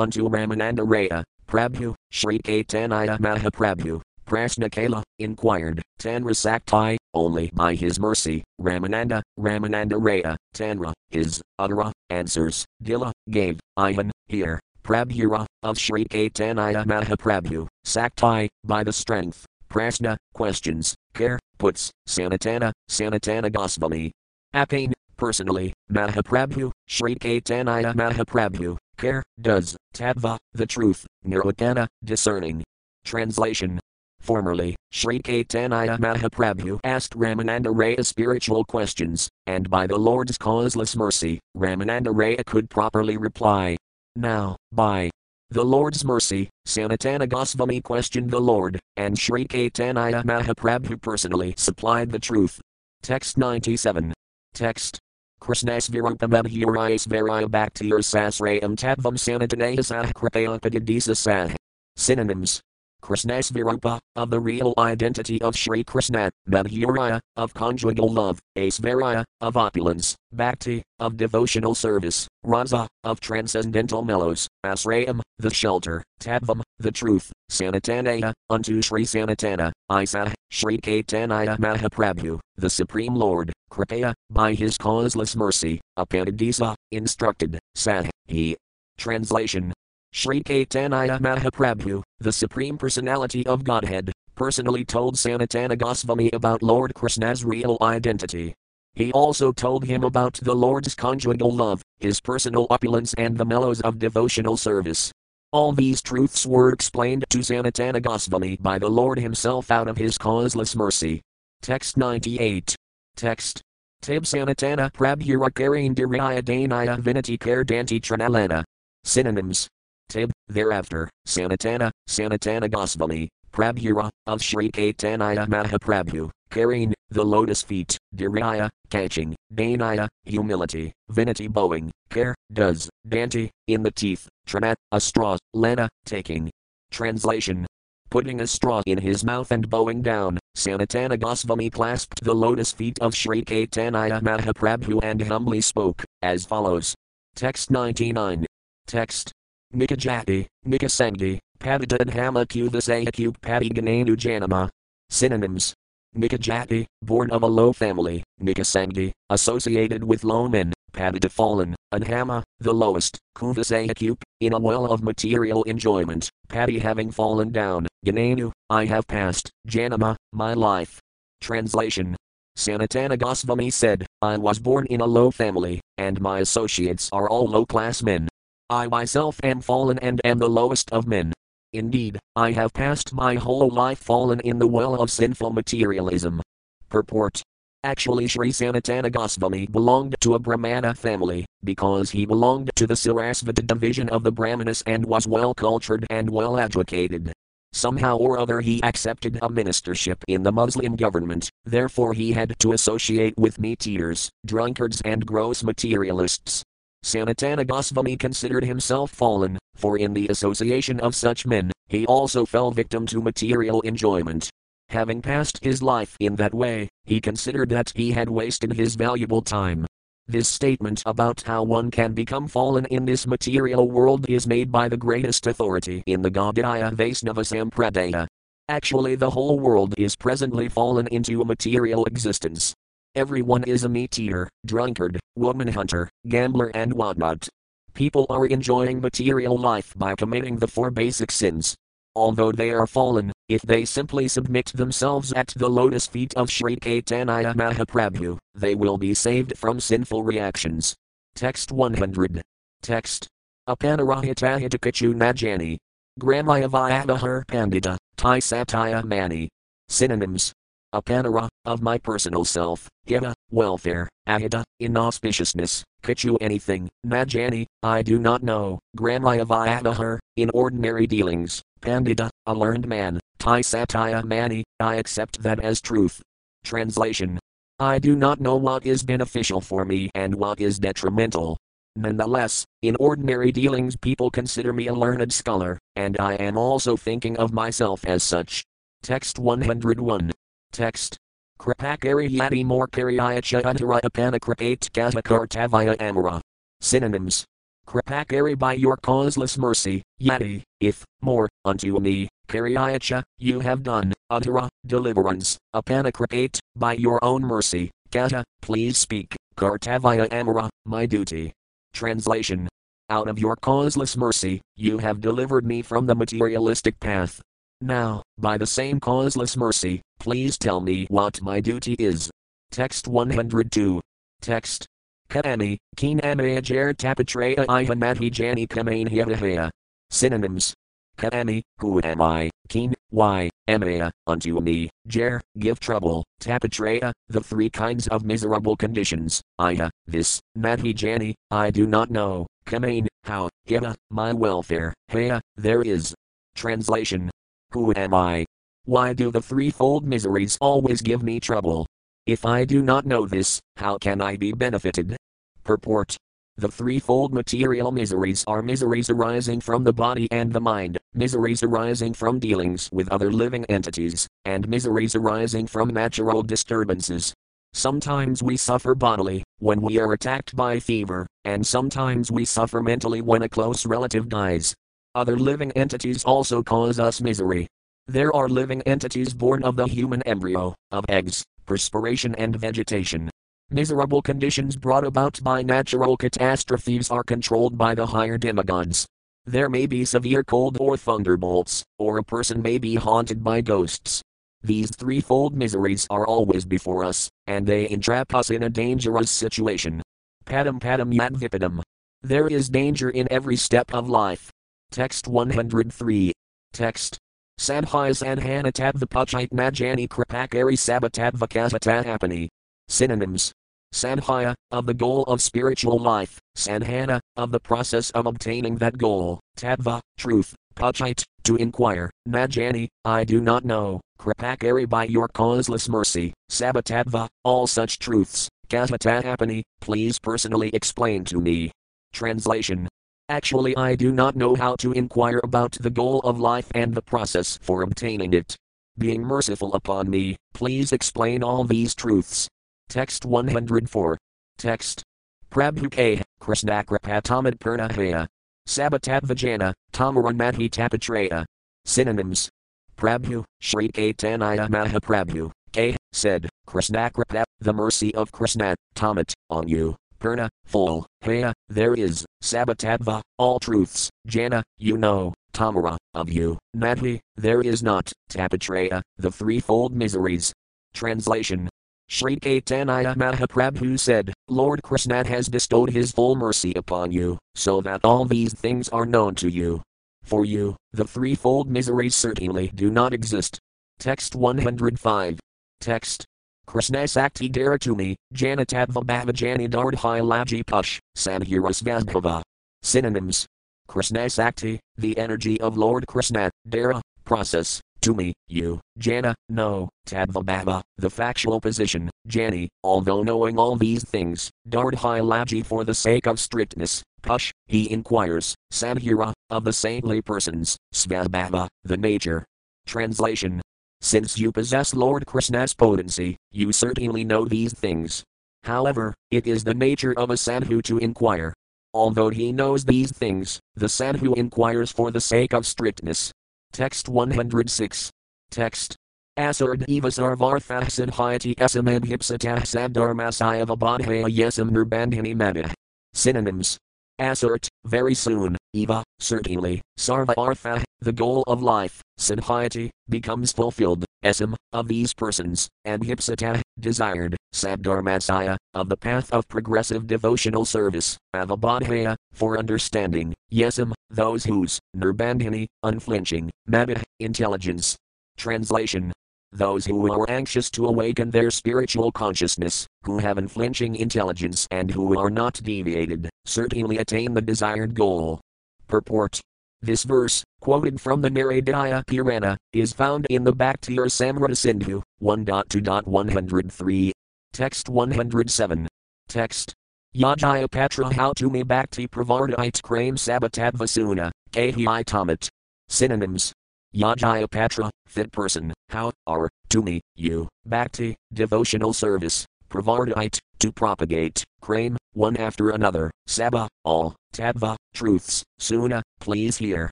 unto Ramananda Raya, Prabhu, Sri Caitanya Mahaprabhu, Prasnakala, inquired, Tanra Sakti, only by his mercy, Ramananda, Ramananda Raya, Tanra, his, Uttara, answers, Dila, gave, Ivan, here, Prabhura, of Sri Caitanya Mahaprabhu, Sakti, by the strength, Prasna, questions, Care, puts, Sanatana, Sanatana Goswami. Apane, personally, Mahaprabhu, Sri Caitanya Mahaprabhu, Care, does, Tattva, the truth, Nirvana, discerning. Translation Formerly, Sri Caitanya Mahaprabhu asked Ramananda Raya spiritual questions, and by the Lord's causeless mercy, Ramananda Raya could properly reply. Now, by the Lord's mercy, Sanatana Goswami questioned the Lord, and Sri Caitanya Mahaprabhu personally supplied the truth. Text 97. Text. Krishnasvirupam abhirayasvaraya bhaktir sasrayam tattvam sanatanayasah kripayapadidisa Synonyms. Krishnasvarupa, of the real identity of Sri Krishna, Madhuraya, of conjugal love, Asvaraya, of opulence, Bhakti, of devotional service, Rasa, of transcendental mellows, Asrayam, the shelter, Tadvam, the truth, Sanatanaya, unto Sri Sanatana, Isa, Sri Caitanya Mahaprabhu, the Supreme Lord, Kripaya, by his causeless mercy, Apanadisa, instructed, Sah, he. Translation Sri Caitanya Mahaprabhu, the Supreme Personality of Godhead, personally told Sanatana Goswami about Lord Krishna's real identity. He also told him about the Lord's conjugal love, his personal opulence, and the mellows of devotional service. All these truths were explained to Sanatana Goswami by the Lord himself out of his causeless mercy. Text 98. Text. Tib Sanatana Prabhura Karindiriya Danaya Vinati Kardanti Tranalana. Synonyms Tib, thereafter, Sanatana, Sanatana Goswami, Prabhura, of Sri Caitanya Mahaprabhu, carrying the lotus feet, Diraya, catching, Danaya, humility, Vinati bowing, care, does, Danti, in the teeth, Tranat, a straw, Lena, taking. Translation Putting a straw in his mouth and bowing down, Sanatana Goswami clasped the lotus feet of Sri Caitanya Mahaprabhu and humbly spoke, as follows. Text 99. Text Nikajati, Nikasangdi, Padidadhama Kuvasayakuk Padigananu Janama. Synonyms. Nikajati, born of a low family, Nikasangdi, associated with low men, Padida fallen, Adhama, the lowest, Kuvasayakuk, in a well of material enjoyment, Padi having fallen down, Gananu, I have passed, Janama, my life. Translation Sanatana Goswami said, I was born in a low family, and my associates are all low class men. I myself am fallen and am the lowest of men. Indeed, I have passed my whole life fallen in the well of sinful materialism. Purport Actually, Sri Sanatana Goswami belonged to a Brahmana family, because he belonged to the Sarasvata division of the Brahmanas and was well cultured and well educated. Somehow or other, he accepted a ministership in the Muslim government, therefore, he had to associate with meat eaters, drunkards, and gross materialists. Sanatana Goswami considered himself fallen, for in the association of such men, he also fell victim to material enjoyment. Having passed his life in that way, he considered that he had wasted his valuable time. This statement about how one can become fallen in this material world is made by the greatest authority in the Gaudiya Vaisnava Sampradaya. Actually, the whole world is presently fallen into a material existence. Everyone is a meat eater, drunkard, woman hunter, gambler, and whatnot. People are enjoying material life by committing the four basic sins. Although they are fallen, if they simply submit themselves at the lotus feet of Sri Caitanya Mahaprabhu, they will be saved from sinful reactions. Text 100. Text. Apanarahitahitakachu najani. Gramaya Vyavahar Pandita, Tai Satya Mani. Synonyms Apanara, of my personal self, Hita, welfare, Ahita, inauspiciousness, Kachu anything, Najani, I do not know, Gramaya Vyadahar, in ordinary dealings, Pandita, a learned man, Tai Satya Mani, I accept that as truth. Translation I do not know what is beneficial for me and what is detrimental. Nonetheless, in ordinary dealings, people consider me a learned scholar, and I am also thinking of myself as such. Text 101. Text. Kripakariyati morkariyaya cha uttaraya panakripate katakartavaya amara. Synonyms. Kripakari by your causeless mercy, Yeti, if, more, unto me, Karyacha, you have done, Uttara, deliverance, Apanakripate, by your own mercy, Kata, please speak, Kartavaya Amara, my duty. Translation Out of your causeless mercy, you have delivered me from the materialistic path. Now, by the same causeless mercy, please tell me what my duty is. Text 102. Text. Kaami, keen amayajir tapatreya ihamati jani kamane Synonyms. Kaami, who am I, keen, why, amaya, unto me, jer, give trouble, tapatreya, the three kinds of miserable conditions, iha, this, madhi I do not know, kamane, how, hiva, my welfare, haya, there is. Translation. Who am I? Why do the threefold miseries always give me trouble? If I do not know this, how can I be benefited? Purport the threefold material miseries are miseries arising from the body and the mind, miseries arising from dealings with other living entities, and miseries arising from natural disturbances. Sometimes we suffer bodily, when we are attacked by fever, and sometimes we suffer mentally when a close relative dies. Other living entities also cause us misery. There are living entities born of the human embryo, of eggs, perspiration, and vegetation. Miserable conditions brought about by natural catastrophes are controlled by the higher demigods. There may be severe cold or thunderbolts, or a person may be haunted by ghosts. These threefold miseries are always before us, and they entrap us in a dangerous situation. Padam padam yadvipadam. There is danger in every step of life. Text 103. Text. Sadhai Sadhana Tadvapachit Najani Kripakari Sabatadvakasatahapani. Synonyms. Sadhya, of the goal of spiritual life, Sadhana, of the process of obtaining that goal, Tadva, truth, Pachite, to inquire, Najani, I do not know, Kripakari by your causeless mercy, Sabatadva, all such truths, Kasatahapani, please personally explain to me. Translation Actually, I do not know how to inquire about the goal of life and the process for obtaining it. Being merciful upon me, please explain all these truths. Text 104. Text. Prabhuke, Krishnakripatamad Purnahaya. Sabatadvajana, Tamaranmadhi Tapatreya. Synonyms. Prabhu, Sri Caitanya Mahaprabhu, K, said, Krishnakripa, the mercy of Krishna, Tamat, on you. Purna, full, Haya, there is, Sabatadva, all truths, Jana, you know, Tamara, of you, Madhi, there is not, Tapatreya, the threefold miseries. Translation Sri Caitanya Mahaprabhu said, Lord Krishna has bestowed his full mercy upon you, so that all these things are known to you. For you, the threefold miseries certainly do not exist. Text 105. Text. Krishna Sakti Daratumi, Janatadva Bhavajani Dardhai Laji Push, Sanhiras Vazbhava. Synonyms. Krishna Sakti, the energy of Lord Krishna, Dara, process, to me, you, Jana, no, Tadvabhava, the factual position, Jani, although knowing all these things, Dardhai Laji for the sake of strictness, Push, he inquires, Sadhira, of the saintly persons, Svabhava, the nature. Translation Since you possess Lord Krishna's potency, you certainly know these things. However, it is the nature of a sadhu to inquire. Although he knows these things, the sadhu inquires for the sake of strictness, Text 106. Text. Asard evasarvarthah siddhyati esamad hipsatah sabdharmasayavabadhaya yesam nirbandhini madh. Synonyms. Assert, very soon, eva, certainly, sarva artha, the goal of life, siddhyati, becomes fulfilled, esam, of these persons, and hipsata, desired, sabdharmasaya, of the path of progressive devotional service, avabadhaya, for understanding, yesam, those whose, nirbandhini, unflinching, madha, intelligence. Translation those who are anxious to awaken their spiritual consciousness, who have unflinching intelligence and who are not deviated, certainly attain the desired goal. Purport This verse, quoted from the Naradiya Purana, is found in the Bhakti Rasamrita Sindhu, 1.103. Text 107. Text. Yajaya Patra how to me Bhakti Pravardite Krame Sabatadvasuna, Kahi Tamat. Synonyms Yajaya Patra, fit person, how, are, to me, you, bhakti, devotional service, pravardite, to propagate, crame, one after another, sabha, all, tabva, truths, suna, please hear,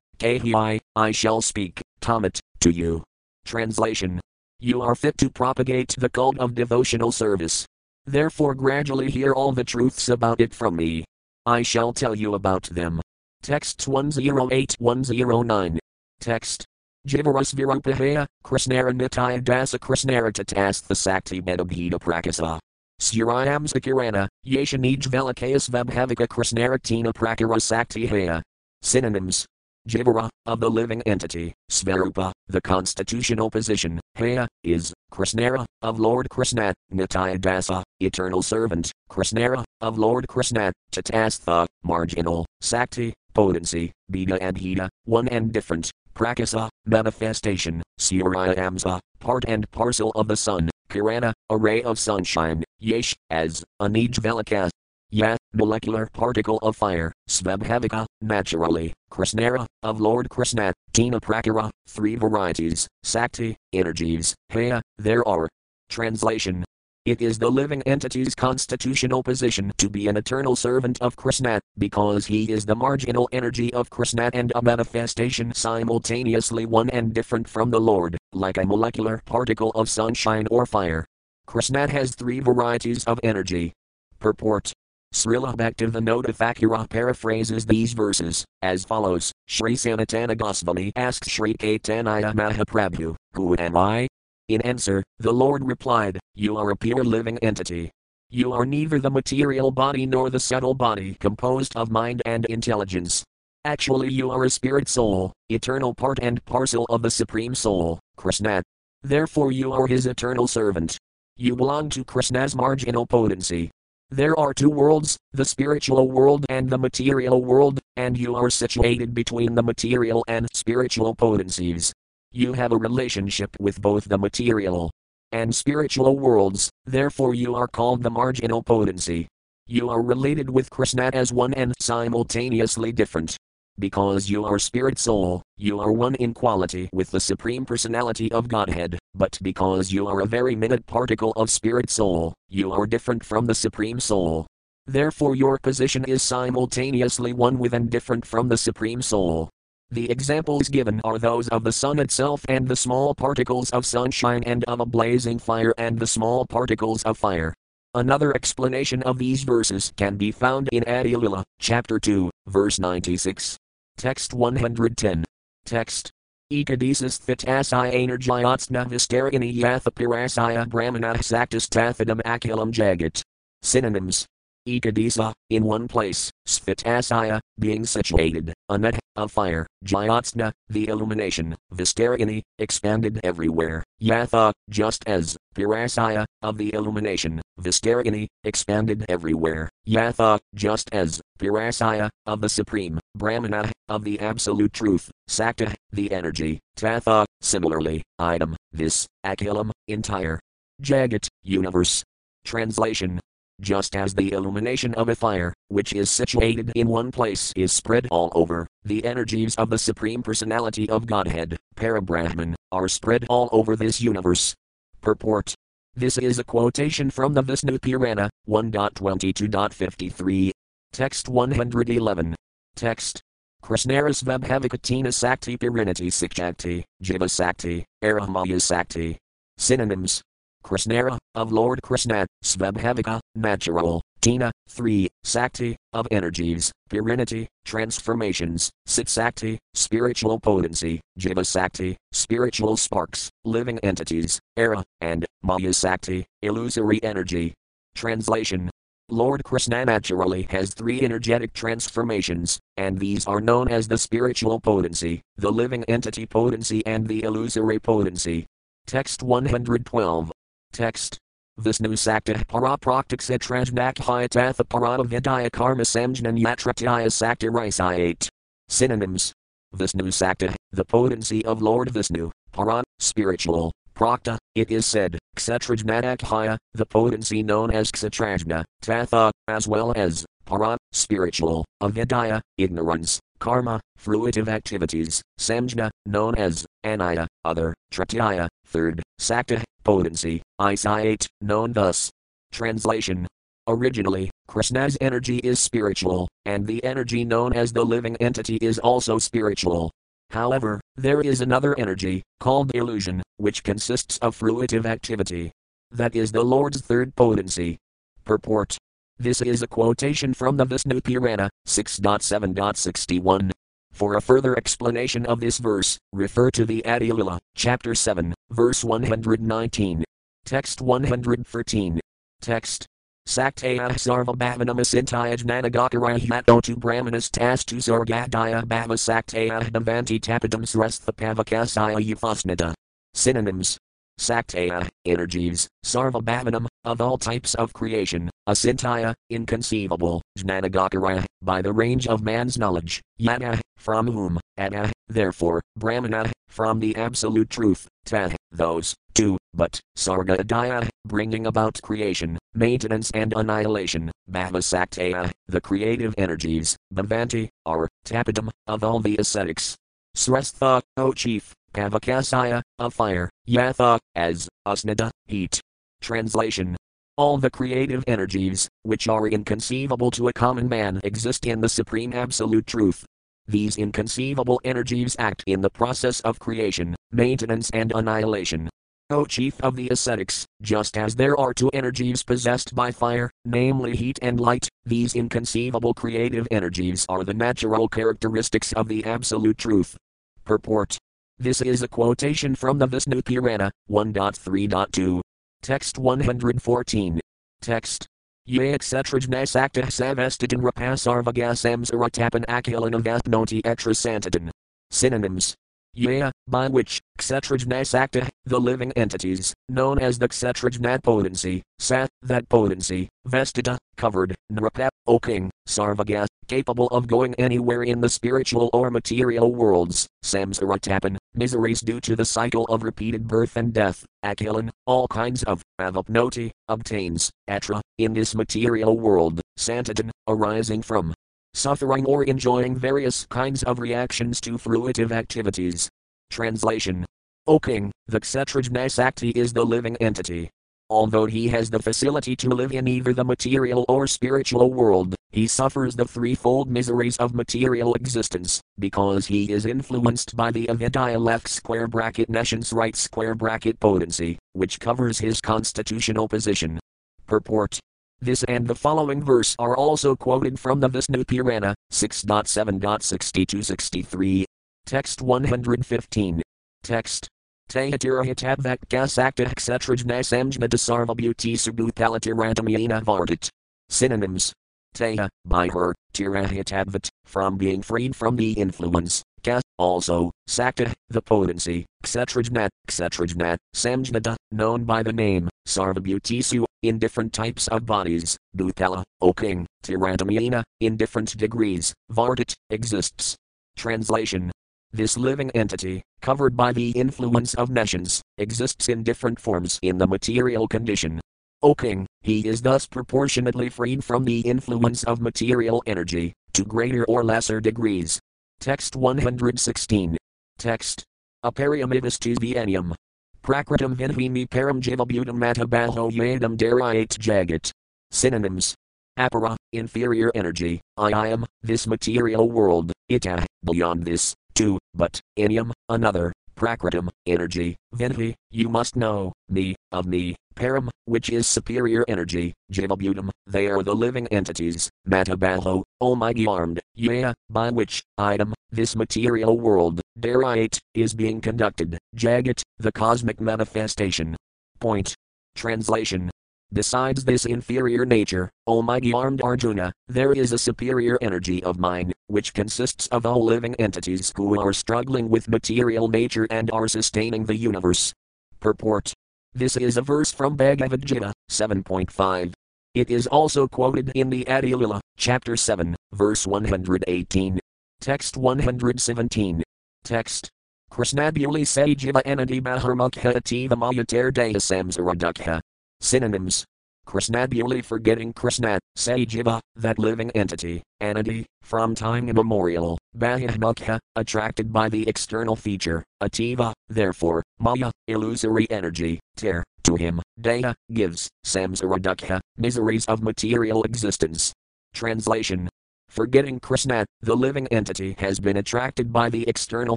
kahi, I shall speak, tamat, to you. Translation You are fit to propagate the cult of devotional service. Therefore, gradually hear all the truths about it from me. I shall tell you about them. Text 108 109. Text. Jivaras Virupahaya, Krishnara Nitya Dasa Krishnara Tatastha Sakti Bedabhita Prakasa. Surayamsa Kirana, Yeshanij Velikayas Vabhavika Krishnara Tina Prakara Sakti Haya. Synonyms. Jivara, of the living entity, Svarupa, the constitutional position, Haya, is, Krishnara, of Lord Krishna, Nityadasa, eternal servant, Krishnara, of Lord Krishna, Tatastha, marginal, Sakti, potency, Bida and Hita, one and different, Prakasa, manifestation, Suryamsa, part and parcel of the sun, Kirana, a ray of sunshine, Yesh, as, Anij Velikas, Ya, molecular particle of fire, Svabhavika, naturally, Krishnara, of Lord Krishna, Tina Prakara, three varieties, Sakti, energies, Haya, there are. Translation. It is the living entity's constitutional position to be an eternal servant of Krishna, because he is the marginal energy of Krishna and a manifestation simultaneously one and different from the Lord, like a molecular particle of sunshine or fire. Krishna has three varieties of energy. Purport Srila Bhaktivinoda Thakura paraphrases these verses as follows Sri Sanatana Goswami asks Sri Caitanya Mahaprabhu, Who am I? In answer, the Lord replied, You are a pure living entity. You are neither the material body nor the subtle body composed of mind and intelligence. Actually, you are a spirit soul, eternal part and parcel of the Supreme Soul, Krishna. Therefore, you are his eternal servant. You belong to Krishna's marginal potency. There are two worlds, the spiritual world and the material world, and you are situated between the material and spiritual potencies. You have a relationship with both the material and spiritual worlds, therefore, you are called the marginal potency. You are related with Krishna as one and simultaneously different. Because you are spirit soul, you are one in quality with the Supreme Personality of Godhead, but because you are a very minute particle of spirit soul, you are different from the Supreme Soul. Therefore, your position is simultaneously one with and different from the Supreme Soul. The examples given are those of the sun itself and the small particles of sunshine and of a blazing fire and the small particles of fire. Another explanation of these verses can be found in Adilila, chapter 2, verse 96. Text 110. Text. Ekadesis thitasaya energiyatsna vistarini yathapirasaya brahmana saktas tathadam akilam jagat. Synonyms Ekadisa, in one place, Svitasaya, being situated, Anat, of fire, Jayatsna, the illumination, Vistarini, expanded everywhere, Yatha, just as, Pirasaya, of the illumination, Vistarini, expanded everywhere, Yatha, just as, Pirasaya, of the supreme, Brahmana, of the absolute truth, Sakta, the energy, Tatha, similarly, item, this, Akilam, entire. Jagat, universe. Translation just as the illumination of a fire, which is situated in one place, is spread all over, the energies of the Supreme Personality of Godhead, Parabrahman, are spread all over this universe. Purport This is a quotation from the Vishnu Purana, 1.22.53. Text 111. Text. Krishnaras Vabhavikatina Sakti Pirinati Sikshakti, Jiva Sakti, Aramaya Sakti. Synonyms Krishnara, of Lord Krishna, Svabhavika, natural, Tina, 3, Sakti, of energies, Pirinity, transformations, Sit Sakti, spiritual potency, Jiva Sakti, spiritual sparks, living entities, Era, and Maya Sakti, illusory energy. Translation Lord Krishna naturally has three energetic transformations, and these are known as the spiritual potency, the living entity potency, and the illusory potency. Text 112. Text. Vishnu Sakta Parapraktik Satrajnakhyatatha Paradavidya Karma Samjnan Yatratyaya Sakta Risayate. Synonyms. Vishnu Sakta, the potency of Lord Vishnu, Paran, spiritual, Prakta, it is said, Kshatrajnanakhya, the potency known as Kshatrajna, Tatha, as well as, Paran, spiritual, Avidya, ignorance, Karma, fruitive activities, Samjna, known as, Anaya, other, Tratyaya, third, Sakta, potency, Isaiate, known thus. Translation Originally, Krishna's energy is spiritual, and the energy known as the living entity is also spiritual. However, there is another energy, called illusion, which consists of fruitive activity. That is the Lord's third potency. Purport This is a quotation from the Vishnu Purana, 6.7.61. For a further explanation of this verse, refer to the Adi Lila, chapter 7, verse 119. Text 113. Text Saktaya sarva bhavanam asintaya jnanagokaraya hato tu brahmanas tastu sargadaya bhava saktaya davanti tapadam srastha pavakasaya yufasnita. Synonyms Saktaya, energies, Sarva Bhavanam, of all types of creation, Asintaya, inconceivable, Jnanagokaraya, by the range of man's knowledge, Yada, from whom, Ada, therefore, Brahmana, from the absolute truth, Ta, those, two, but, Sargadaya, bringing about creation, maintenance and annihilation, Bhavasaktaya, the creative energies, Bhavanti, are, Tapadam, of all the ascetics. Srestha, O chief, Pavakasaya, of fire, Yatha, as, Usnada, heat. Translation all the creative energies, which are inconceivable to a common man, exist in the Supreme Absolute Truth. These inconceivable energies act in the process of creation, maintenance, and annihilation. O chief of the ascetics, just as there are two energies possessed by fire, namely heat and light, these inconceivable creative energies are the natural characteristics of the Absolute Truth. Purport this is a quotation from the Vishnu Purana, 1.3.2. Text 114. Text. Ye etc. Jnasakta savestitan rapasarvagasam saratapan akilanavapnoti etrasantitan. Synonyms. Yea, by which, Kshetrajnasakta, the living entities, known as the Kshetrajnat potency, Sat, that potency, Vestita, covered, Nrapa, O king, Sarvagas, capable of going anywhere in the spiritual or material worlds, Samsaratapan, miseries due to the cycle of repeated birth and death, Akilan, all kinds of, Avapnoti, obtains, Atra, in this material world, Santatan, arising from, suffering or enjoying various kinds of reactions to fruitive activities. Translation O king, the Kshetrajnasakti is the living entity. Although he has the facility to live in either the material or spiritual world, he suffers the threefold miseries of material existence, because he is influenced by the avidya left square bracket nescience right square bracket potency, which covers his constitutional position. Purport this and the following verse are also quoted from the Vishnu Purana, 6.7.62-63. Text 115. Text. Tehatirahitadvak gasakta kshetrajnasamjna dasarvabhuti subhutalatiratamayana vardit. Synonyms. Teha, by her, tirahitadvat, from being freed from the influence, Ka, also, Sakta, the potency, Kshetrajnat, Kshetrajnat, Samjnada, known by the name, Sarvabhutisu, in different types of bodies, Bhutala, O king, Tirantamyana, in different degrees, Vardit, exists. Translation This living entity, covered by the influence of nescience, exists in different forms in the material condition. O king, he is thus proportionately freed from the influence of material energy, to greater or lesser degrees. Text 116. Text. Apariamidus to Viennium. Prakritam vinhimi param jivabutam matabaho yadam dariat jagat. Synonyms. Apara, inferior energy, I am, this material world, ita, ah, beyond this, two, but, inium, another, prakritam, energy, vinhi, you must know, me, of me, param, which is superior energy, jivabutam, they are the living entities, matabaho, almighty armed, yea, by which, item, this material world, dariate, is being conducted, jagat, the cosmic manifestation. Point. Translation Besides this inferior nature, Almighty armed Arjuna, there is a superior energy of mind, which consists of all living entities who are struggling with material nature and are sustaining the universe. Purport This is a verse from Bhagavad Gita, 7.5. It is also quoted in the Adi Lila, chapter 7, verse 118. Text 117. Text. Krishnabuli Sajiva Anadi Maharmukha Ativa Mayatir Daya Samsaradukha. Synonyms. Krishnabuli forgetting Krishna, Sajiva, that living entity, Anadi, from time immemorial, Bahimukha, attracted by the external feature, Ativa, therefore, Maya, illusory energy, Tir, to him, Daya, gives, samsara dukkha, miseries of material existence. Translation Forgetting Krishna, the living entity has been attracted by the external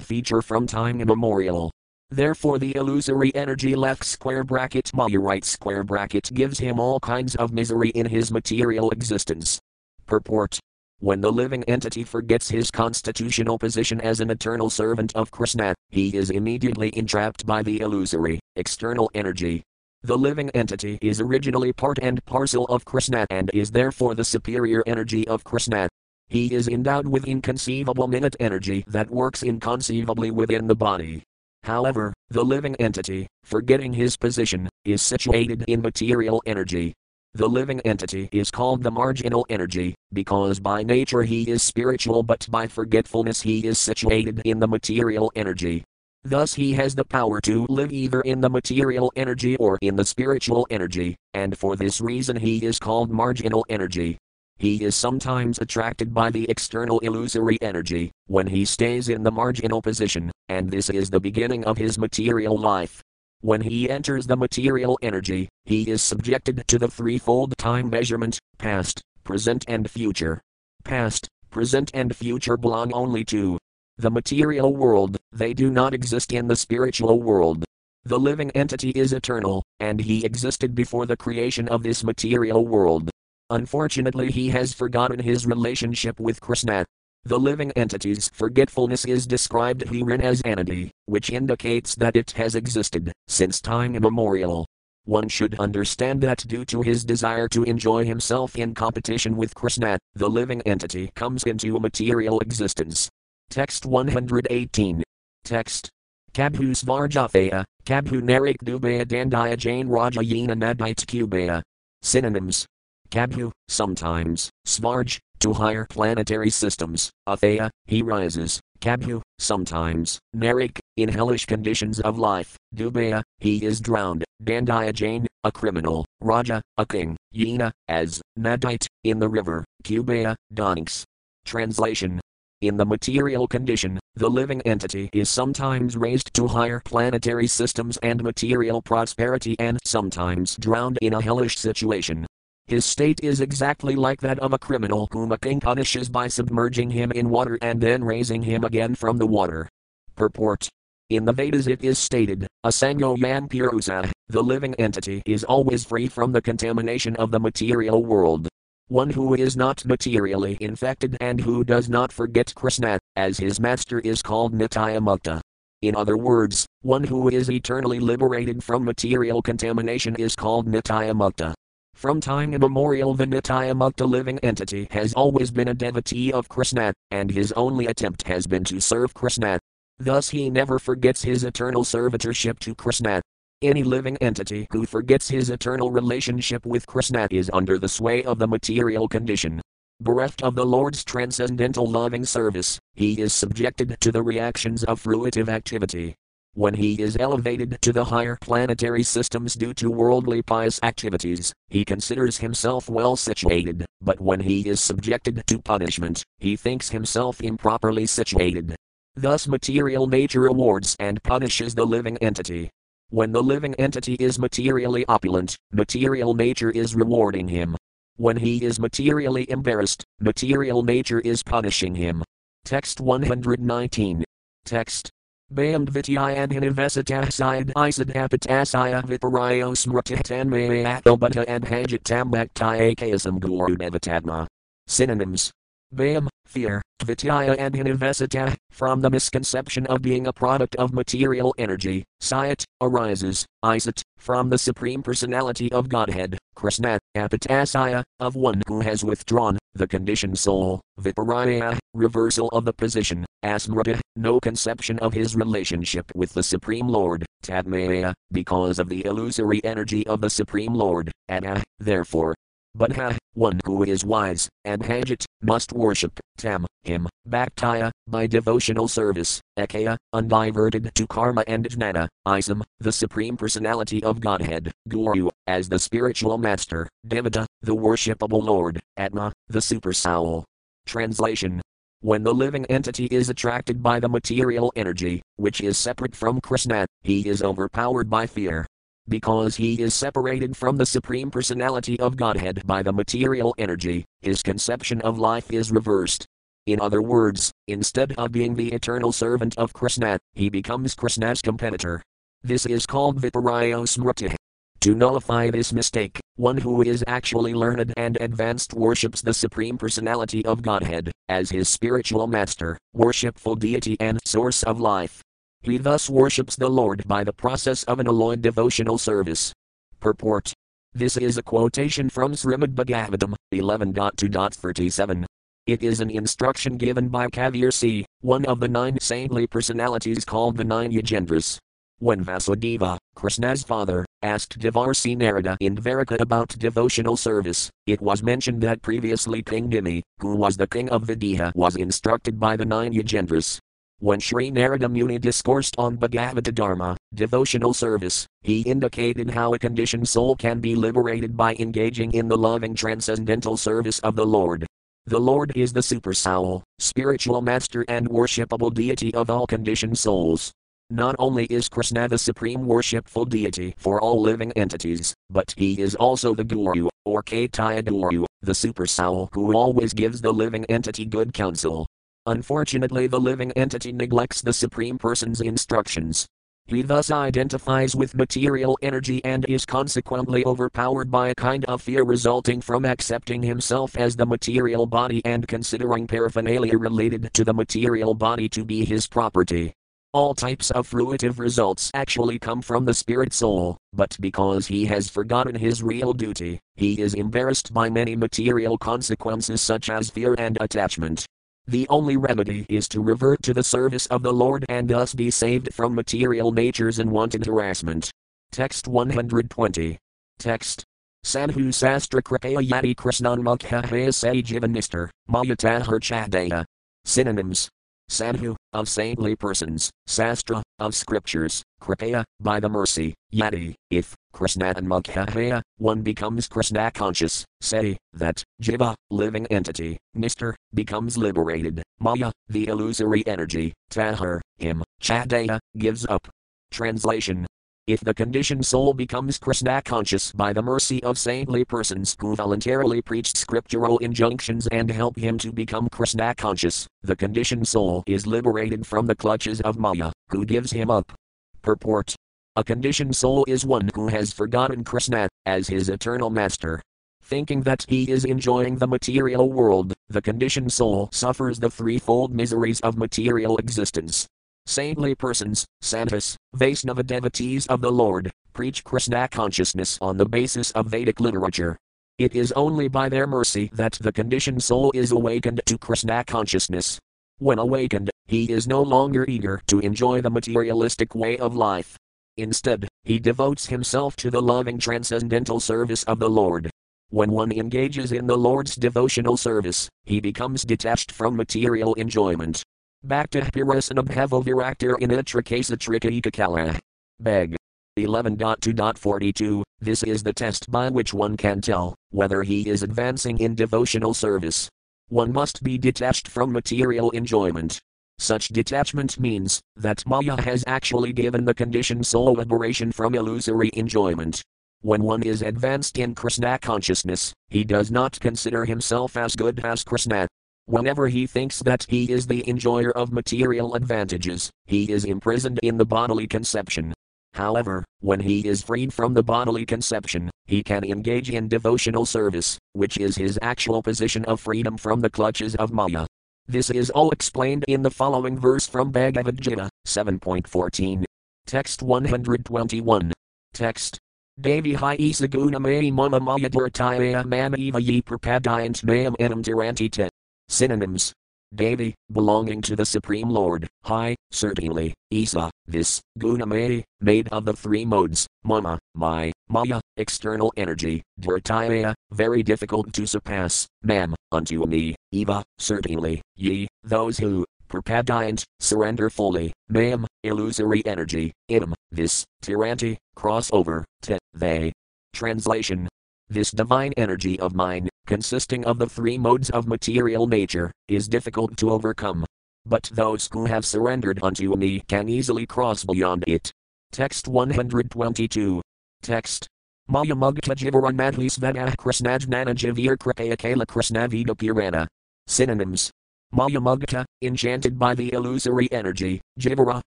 feature from time immemorial. Therefore, the illusory energy left square bracket Maya right square bracket gives him all kinds of misery in his material existence. Purport When the living entity forgets his constitutional position as an eternal servant of Krishna, he is immediately entrapped by the illusory, external energy. The living entity is originally part and parcel of Krishna and is therefore the superior energy of Krishna. He is endowed with inconceivable minute energy that works inconceivably within the body. However, the living entity, forgetting his position, is situated in material energy. The living entity is called the marginal energy, because by nature he is spiritual but by forgetfulness he is situated in the material energy. Thus he has the power to live either in the material energy or in the spiritual energy, and for this reason he is called marginal energy. He is sometimes attracted by the external illusory energy, when he stays in the marginal position, and this is the beginning of his material life. When he enters the material energy, he is subjected to the threefold time measurement past, present, and future. Past, present, and future belong only to the material world, they do not exist in the spiritual world. The living entity is eternal, and he existed before the creation of this material world. Unfortunately, he has forgotten his relationship with Krishna. The living entity's forgetfulness is described herein as anadi, which indicates that it has existed since time immemorial. One should understand that due to his desire to enjoy himself in competition with Krishna, the living entity comes into a material existence. Text 118. Text. Kabhu Svarjafaya, Kabhu Narik Dubaya Dandaya Jain Raja Yena Nadite Kubaya. Synonyms Kabhu, sometimes, Svarj, to higher planetary systems, Athaya, he rises, Kabhu, sometimes, Narik, in hellish conditions of life, Dubaya, he is drowned, Dandaya Jain, a criminal, Raja, a king, Yena, as, Nadite, in the river, Kubaya, Donks. Translation. In the material condition, the living entity is sometimes raised to higher planetary systems and material prosperity and sometimes drowned in a hellish situation. His state is exactly like that of a criminal whom a king punishes by submerging him in water and then raising him again from the water. Purport In the Vedas it is stated, Asango Yan Purusa, the living entity is always free from the contamination of the material world. One who is not materially infected and who does not forget Krishna, as his master is called Nitya Mukta. In other words, one who is eternally liberated from material contamination is called Nitya Mukta. From time immemorial, the Nityamukta living entity has always been a devotee of Krishna, and his only attempt has been to serve Krishna. Thus, he never forgets his eternal servitorship to Krishna. Any living entity who forgets his eternal relationship with Krishna is under the sway of the material condition. Bereft of the Lord's transcendental loving service, he is subjected to the reactions of fruitive activity. When he is elevated to the higher planetary systems due to worldly pious activities, he considers himself well situated, but when he is subjected to punishment, he thinks himself improperly situated. Thus, material nature awards and punishes the living entity. When the living entity is materially opulent, material nature is rewarding him. When he is materially embarrassed, material nature is punishing him. Text 119. Text Bam Dvityayan Hinivesatah Syed Isadapatasaya Viparayo Smrtitanmaya Obata and Hajitam Bhaktayakasam Guru Devatadma. Synonyms Bam, fear, Dvityaya and Hinivesata, from the misconception of being a product of material energy, Sayat, arises, Isat, from the Supreme Personality of Godhead, Krishna, Apatasaya, of one who has withdrawn, the conditioned soul, Viparaya, reversal of the position, Asmrita, no conception of his relationship with the Supreme Lord, Tadmaya, because of the illusory energy of the Supreme Lord, Ada, therefore, but ha, one who is wise, and Hajit, must worship, Tam, him, Bhaktaya, by devotional service, Ekaya, undiverted to karma and jnana, Isam, the Supreme Personality of Godhead, Guru, as the spiritual master, Devata, the worshipable Lord, Atma, the super soul. Translation when the living entity is attracted by the material energy, which is separate from Krishna, he is overpowered by fear. Because he is separated from the Supreme Personality of Godhead by the material energy, his conception of life is reversed. In other words, instead of being the eternal servant of Krishna, he becomes Krishna's competitor. This is called Viparyo Smriti. To nullify this mistake, one who is actually learned and advanced worships the Supreme Personality of Godhead, as his spiritual master, worshipful deity, and source of life. He thus worships the Lord by the process of an alloyed devotional service. Purport This is a quotation from Srimad Bhagavatam 11.2.37. It is an instruction given by Kavir C, one of the nine saintly personalities called the nine Yogendras. When Vasudeva, Krishna's father, asked Devarsi Narada in Dvaraka about devotional service, it was mentioned that previously King Nimi, who was the king of Videha, was instructed by the nine Yogendras. When Sri Narada Muni discoursed on Bhagavata Dharma, devotional service, he indicated how a conditioned soul can be liberated by engaging in the loving transcendental service of the Lord. The Lord is the super soul, spiritual master, and worshipable deity of all conditioned souls. Not only is Krishna the supreme worshipful deity for all living entities, but he is also the Guru, or Caitya Guru, the super soul who always gives the living entity good counsel. Unfortunately, the living entity neglects the Supreme Person's instructions. He thus identifies with material energy and is consequently overpowered by a kind of fear resulting from accepting himself as the material body and considering paraphernalia related to the material body to be his property. All types of fruitive results actually come from the spirit soul, but because he has forgotten his real duty, he is embarrassed by many material consequences such as fear and attachment. The only remedy is to revert to the service of the Lord and thus be saved from material nature's unwanted harassment. Text 120. Text. Sadhu Sastra Kripaya Yati Krishnan Mukha Say Jivanister, Mayata Chadaya. Synonyms Sadhu, of saintly persons, Sastra, of scriptures, Kripaya, by the mercy, Yati, if, Krishna and Mukha one becomes Krishna conscious, say, that, Jiva, living entity, Mr., becomes liberated, Maya, the illusory energy, Tahar, him, Chadaya, gives up. Translation if the conditioned soul becomes Krishna conscious by the mercy of saintly persons who voluntarily preach scriptural injunctions and help him to become Krishna conscious, the conditioned soul is liberated from the clutches of Maya, who gives him up. Purport A conditioned soul is one who has forgotten Krishna as his eternal master. Thinking that he is enjoying the material world, the conditioned soul suffers the threefold miseries of material existence Saintly persons, Santas, Vaisnava devotees of the Lord, preach Krishna consciousness on the basis of Vedic literature. It is only by their mercy that the conditioned soul is awakened to Krishna consciousness. When awakened, he is no longer eager to enjoy the materialistic way of life. Instead, he devotes himself to the loving transcendental service of the Lord. When one engages in the Lord's devotional service, he becomes detached from material enjoyment. Bhakta Pirasanabhava Viraktir Initrakasa Trikayikakala. Bhag. 11.2.42 This is the test by which one can tell whether he is advancing in devotional service. One must be detached from material enjoyment. Such detachment means that Maya has actually given the conditioned soul liberation from illusory enjoyment. When one is advanced in Krishna consciousness, he does not consider himself as good as Krishna, Whenever he thinks that he is the enjoyer of material advantages, he is imprisoned in the bodily conception. However, when he is freed from the bodily conception, he can engage in devotional service, which is his actual position of freedom from the clutches of Maya. This is all explained in the following verse from Bhagavad Gita 7.14. Text 121. Text. Devi hi isaguna mama maya dhartaya mama eva ye prapadayant mayam enam tirantita. Synonyms. Devi, belonging to the Supreme Lord, Hi, certainly, Isa, this, Gunamay, made of the three modes, Mama, my, Maya, external energy, Dhartaya, very difficult to surpass, Mam, unto me, Eva, certainly, ye, those who, Prapadayant, surrender fully, Mam, illusory energy, Idam, this, Tiranti, crossover, Te, they. Translation. This divine energy of mine, consisting of the three modes of material nature, is difficult to overcome. But those who have surrendered unto me can easily cross beyond it. Text 122. Text. Maya Mugta Jivaran Madhli Svega Krishnajnana Javir Kripaya Kala Krishnavida Purana. Synonyms. Maya Mugta, enchanted by the illusory energy, Jivara,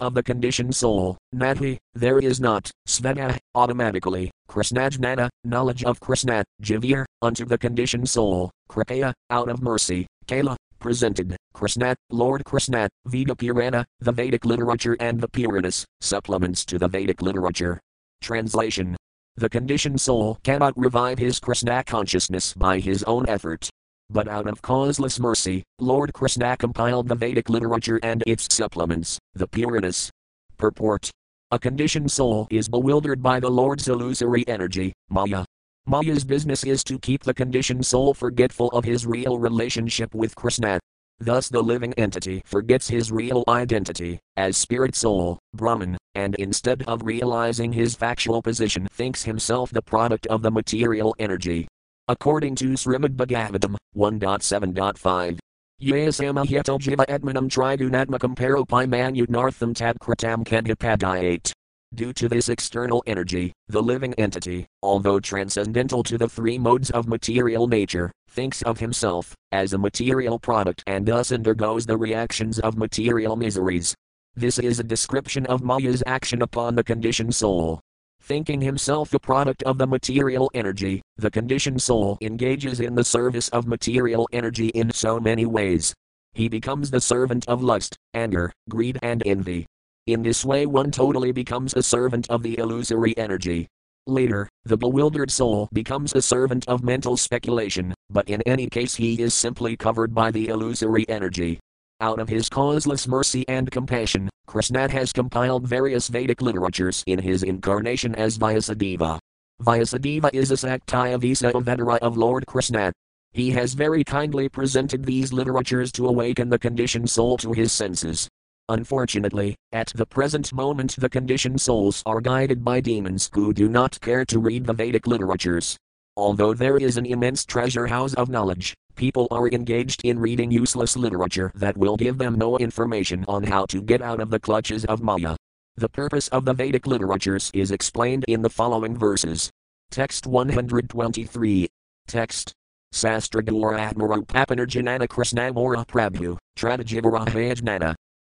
of the conditioned soul, Madhi, there is not, Svega, automatically, Krishnajnana, knowledge of Krishna, Javir, unto the conditioned soul, Kripaya, out of mercy, Kala, presented, Krishna, Lord Krishna, Veda Purana, the Vedic literature and the Puranas, supplements to the Vedic literature. Translation. The conditioned soul cannot revive his Krishna consciousness by his own effort. But out of causeless mercy, Lord Krishna compiled the Vedic literature and its supplements, the Puranas. Purport A conditioned soul is bewildered by the Lord's illusory energy, Maya. Maya's business is to keep the conditioned soul forgetful of his real relationship with Krishna. Thus, the living entity forgets his real identity, as spirit soul, Brahman, and instead of realizing his factual position, thinks himself the product of the material energy. According to Srimad Bhagavatam 1.7.5, Yasamahyato jiva atmanam trigunatmakam paropai manutnartham tad kritam kadhapadayate. Due to this external energy, the living entity, although transcendental to the three modes of material nature, thinks of himself as a material product and thus undergoes the reactions of material miseries. This is a description of Maya's action upon the conditioned soul. Thinking himself a product of the material energy, the conditioned soul engages in the service of material energy in so many ways. He becomes the servant of lust, anger, greed, and envy. In this way, one totally becomes a servant of the illusory energy. Later, the bewildered soul becomes a servant of mental speculation, but in any case, he is simply covered by the illusory energy. Out of his causeless mercy and compassion, Krishna has compiled various Vedic literatures in his incarnation as Vyasadeva. Vyasadeva is a Saktyavesa Avatara of Lord Krishna. He has very kindly presented these literatures to awaken the conditioned soul to his senses. Unfortunately, at the present moment the conditioned souls are guided by demons who do not care to read the Vedic literatures. Although there is an immense treasure house of knowledge, people are engaged in reading useless literature that will give them no information on how to get out of the clutches of Maya. The purpose of the Vedic literatures is explained in the following verses. Text 123. Text. Sastragura Atmaru Papanarjanana Krishnamora Prabhu.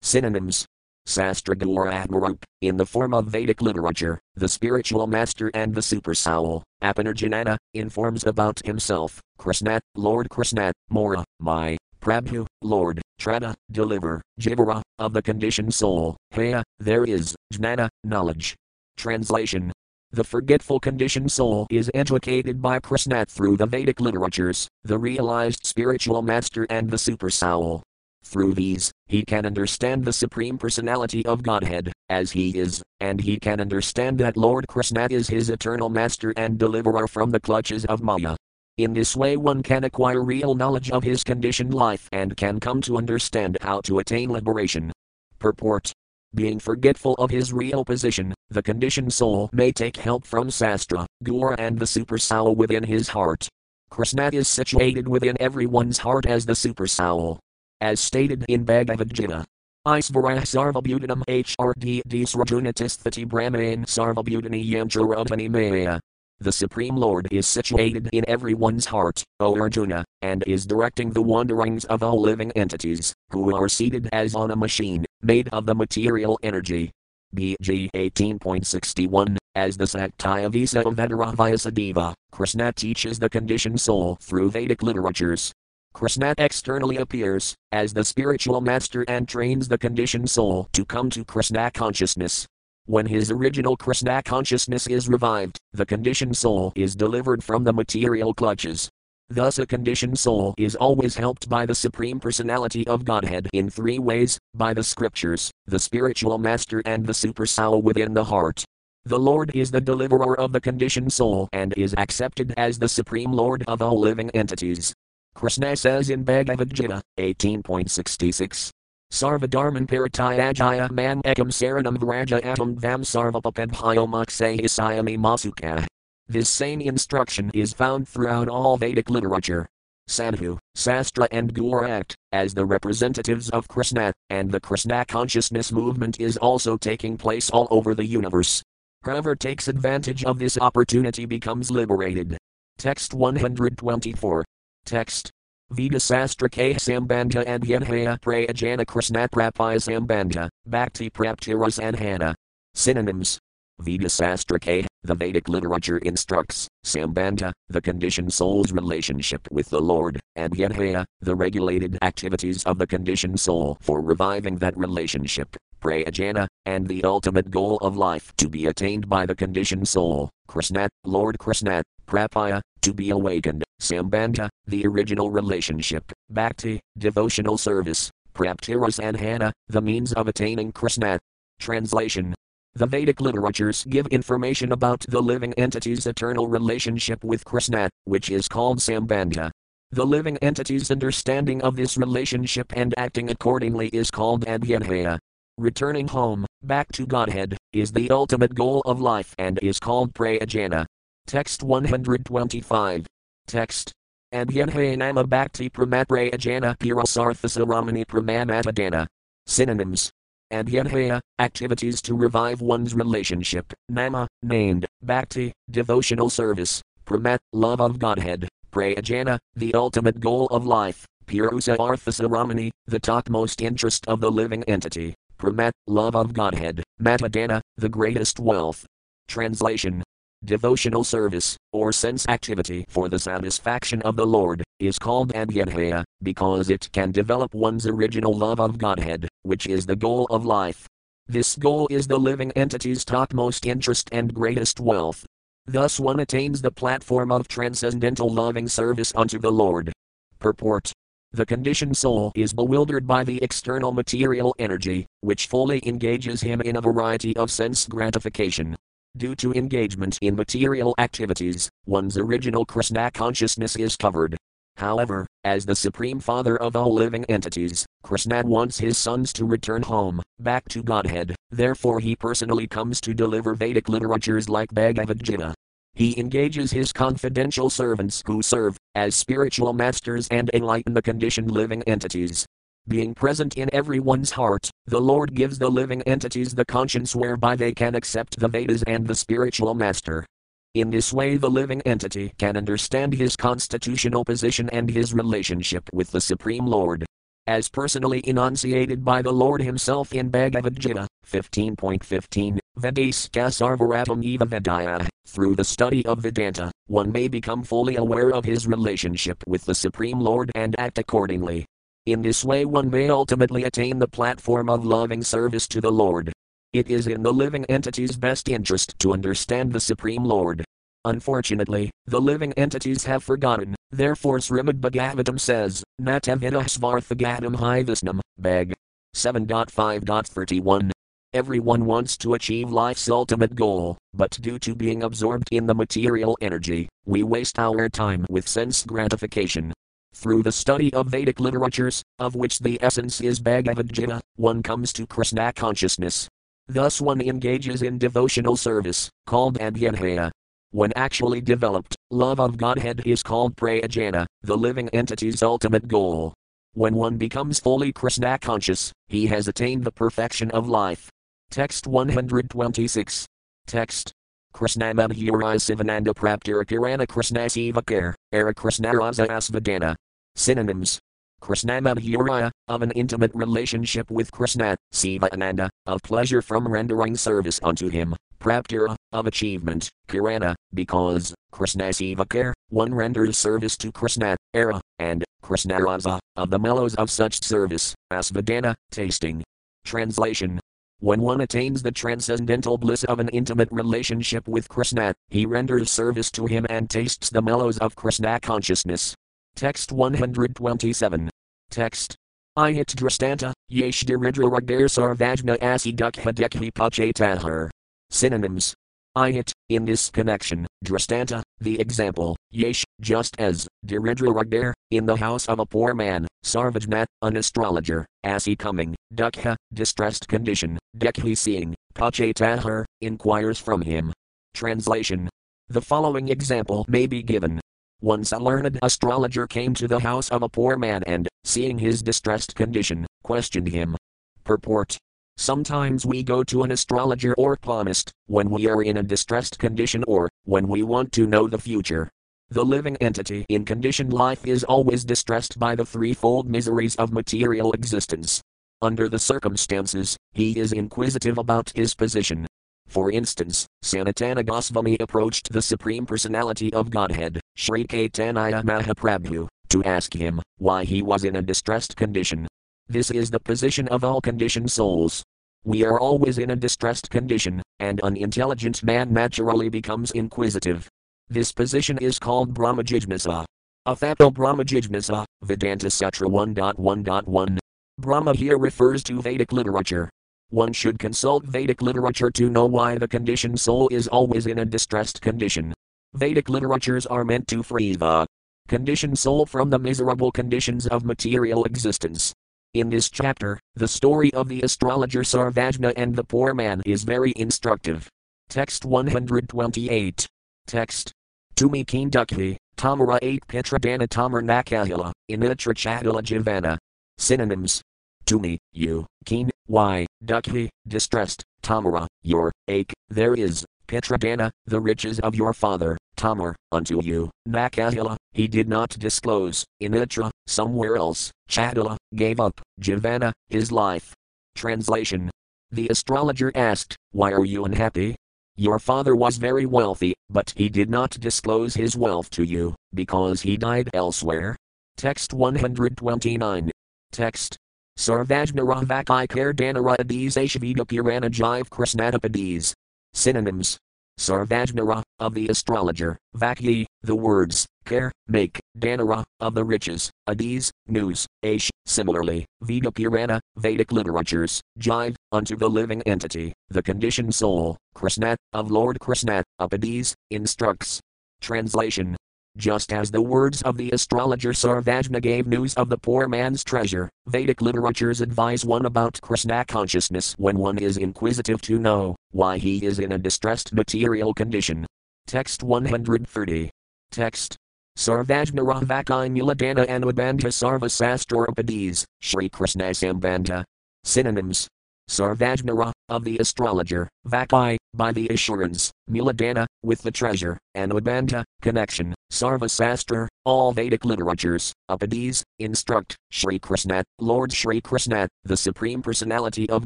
Synonyms. Sastragura Atmarup, in the form of Vedic literature, the spiritual master and the super soul, Apanarjanana, informs about himself, Krishna, Lord Krishna, Mora, my, Prabhu, Lord, Trada, deliver, Jivara, of the conditioned soul, Haya, there is, Jnana, knowledge. Translation the forgetful conditioned soul is educated by Krishna through the Vedic literatures, the realized spiritual master and the super soul. Through these, he can understand the Supreme Personality of Godhead, as he is, and he can understand that Lord Krishna is his eternal master and deliverer from the clutches of Maya. In this way, one can acquire real knowledge of his conditioned life and can come to understand how to attain liberation. Purport being forgetful of his real position, the conditioned soul may take help from Sastra, Guru, and the super soul within his heart. Krishna is situated within everyone's heart as the super soul. As stated in Bhagavad Gita. Isvarah Sarvabhutanam HRD Srajunatisthati Brahmain Sarvabhutani Yamcharodhani Maya. The Supreme Lord is situated in everyone's heart, O Arjuna, and is directing the wanderings of all living entities, who are seated as on a machine, made of the material energy. BG 18.61 As the Saktyavesa Avatara Vyasadeva, Krishna teaches the conditioned soul through Vedic literatures. Krishna externally appears as the spiritual master and trains the conditioned soul to come to Krishna consciousness. When his original Krishna consciousness is revived, the conditioned soul is delivered from the material clutches. Thus, a conditioned soul is always helped by the Supreme Personality of Godhead in three ways by the scriptures, the spiritual master, and the super soul within the heart. The Lord is the deliverer of the conditioned soul and is accepted as the Supreme Lord of all living entities. Krishna says in Bhagavad Gita 18.66. Sarvadharman Paritayajaya man ekam saranam vraja atam vam sarvapapabhyo maksayasayami masuka. This same instruction is found throughout all Vedic literature. Sadhu, Sastra, and Guru act as the representatives of Krishna, and the Krishna consciousness movement is also taking place all over the universe. Whoever takes advantage of this opportunity becomes liberated. Text 124. Text. Veda Sastra K Sambandha and Yanhaya Prayajana Krishna Prapaya Sambandha, Bhakti Praptiras Anhana. Synonyms. Veda Sastra K, the Vedic literature instructs, Sambandha, the conditioned soul's relationship with the Lord, and Yanhaya, the regulated activities of the conditioned soul for reviving that relationship, Prayajana, and the ultimate goal of life to be attained by the conditioned soul, Krishna, Lord Krishna, Prapaya, to be awakened, Sambandha, the original relationship, Bhakti, devotional service, Praptiras Anhana, the means of attaining Krishna. Translation the Vedic literatures give information about the living entity's eternal relationship with Krishna, which is called Sambandha. The living entity's understanding of this relationship and acting accordingly is called Abhyanhaya. Returning home, back to Godhead, is the ultimate goal of life and is called Prayajana. Text 125. Text. Abhyanhaya Nama Bhakti Pramaprayajana Pirasarthasa Ramani Pramamatadana. Synonyms Abhyanhaya, activities to revive one's relationship, nama, named, bhakti, devotional service, pramat, love of Godhead, prayajana, the ultimate goal of life, purusa arthasaramani, the topmost interest of the living entity, pramat, love of Godhead, matadana, the greatest wealth. Translation Devotional service, or sense activity for the satisfaction of the Lord, is called Abhyanhaya, because it can develop one's original love of Godhead, which is the goal of life. This goal is the living entity's topmost interest and greatest wealth. Thus one attains the platform of transcendental loving service unto the Lord. Purport the conditioned soul is bewildered by the external material energy, which fully engages him in a variety of sense gratification, Due to engagement in material activities, one's original Krishna consciousness is covered. However, as the Supreme Father of all living entities, Krishna wants his sons to return home, back to Godhead, therefore he personally comes to deliver Vedic literatures like Bhagavad Gita. He engages his confidential servants who serve as spiritual masters and enlighten the conditioned living entities. Being present in everyone's heart, the Lord gives the living entities the conscience whereby they can accept the Vedas and the spiritual master. In this way, the living entity can understand his constitutional position and his relationship with the Supreme Lord. As personally enunciated by the Lord Himself in Bhagavad Gita 15.15, Vedaska Sarvaratam Eva Vedaya, through the study of Vedanta, one may become fully aware of his relationship with the Supreme Lord and act accordingly. In this way, one may ultimately attain the platform of loving service to the Lord. It is in the living entity's best interest to understand the Supreme Lord. Unfortunately, the living entities have forgotten, therefore Srimad Bhagavatam says, Natavidah svarthagatam hivisnam, Bhag. 7.5.31. Everyone wants to achieve life's ultimate goal, but due to being absorbed in the material energy, we waste our time with sense gratification. Through the study of Vedic literatures, of which the essence is Bhagavad Gita, one comes to Krishna consciousness. Thus one engages in devotional service, called Abhyanhaya. When actually developed, love of Godhead is called Prayajana, the living entity's ultimate goal. When one becomes fully Krishna conscious, he has attained the perfection of life. Text 126. Text Krishna Madhura Sivananda Praptira Kirana Krishna Sivakar, Era Krishna Raza Asvadana. Synonyms. Krishna Madhurya, of an intimate relationship with Krishna, Siva Ananda, of pleasure from rendering service unto him, Praptira, of achievement, Kirana, because, Krishna Sivakar, one renders service to Krishna, Era, and, Krishna Raza, of the mellows of such service, Asvadana, tasting. Translation when one attains the transcendental bliss of an intimate relationship with Krishna, he renders service to him and tastes the mellows of Krishna consciousness. Text 127. Text. Ayat drastanta, yesh diridra ragdar sarvajna asi dukha dekhi pachetahar. Synonyms. Ayat, in this connection, drastanta, the example, yesh, just as, diridra in the house of a poor man, sarvajna, an astrologer, asi coming, dukha, distressed condition, dekhi seeing, pachetahar, inquires from him. Translation. The following example may be given. Once a learned astrologer came to the house of a poor man and, seeing his distressed condition, questioned him. Purport Sometimes we go to an astrologer or palmist when we are in a distressed condition or when we want to know the future. The living entity in conditioned life is always distressed by the threefold miseries of material existence. Under the circumstances, he is inquisitive about his position. For instance, Sanatana Goswami approached the Supreme Personality of Godhead, Sri Caitanya Mahaprabhu, to ask him why he was in a distressed condition. This is the position of all conditioned souls. We are always in a distressed condition, and an intelligent man naturally becomes inquisitive. This position is called Brahmajijnasa. Athato Brahmajijnasa, Vedanta Sutra 1.1.1. Brahma here refers to Vedic literature. One should consult Vedic literature to know why the conditioned soul is always in a distressed condition. Vedic literatures are meant to free the conditioned soul from the miserable conditions of material existence. In this chapter, the story of the astrologer Sarvajna and the poor man is very instructive. Text 128. Text. Tumi keen dukhi, tamara 8 petradana tamar nakahila, initra chatila jivana. Synonyms. Tumi, you, keen, why, dukhi, distressed, tamara, your, ache, there is, petradana, the riches of your father, tamar, unto you, nakahila, he did not disclose, initra, somewhere else, chatila, gave up, jivana, his life. Translation. The astrologer asked, Why are you unhappy? Your father was very wealthy, but he did not disclose his wealth to you, because he died elsewhere. Text 129. Text. Sarvajnara Vakikar Danara Adis Ashvida Purana Jive Krishnadapades. Synonyms. Sarvajnara, of the astrologer, Vakyi, the words, care, make, Danara, of the riches, Adis, news, Ash, similarly, Veda Purana, Vedic literatures, Jive, unto the living entity, the conditioned soul, Krishna, of Lord Krishna, Upadis, instructs. Translation just as the words of the astrologer Sarvajna gave news of the poor man's treasure, Vedic literatures advise one about Krishna consciousness when one is inquisitive to know why he is in a distressed material condition. Text 130. Text. Sarvajna Ravaki Muladana Anubandha Sarva Sastropadis, Sri Krishna Sambandha. Synonyms. Sarvajnara, of the astrologer, Vakai, by the assurance, Muladana, with the treasure, Anubandha, connection, Sarvasastra, all Vedic literatures, Upadis, instruct, Sri Krishna, Lord Sri Krishna, the Supreme Personality of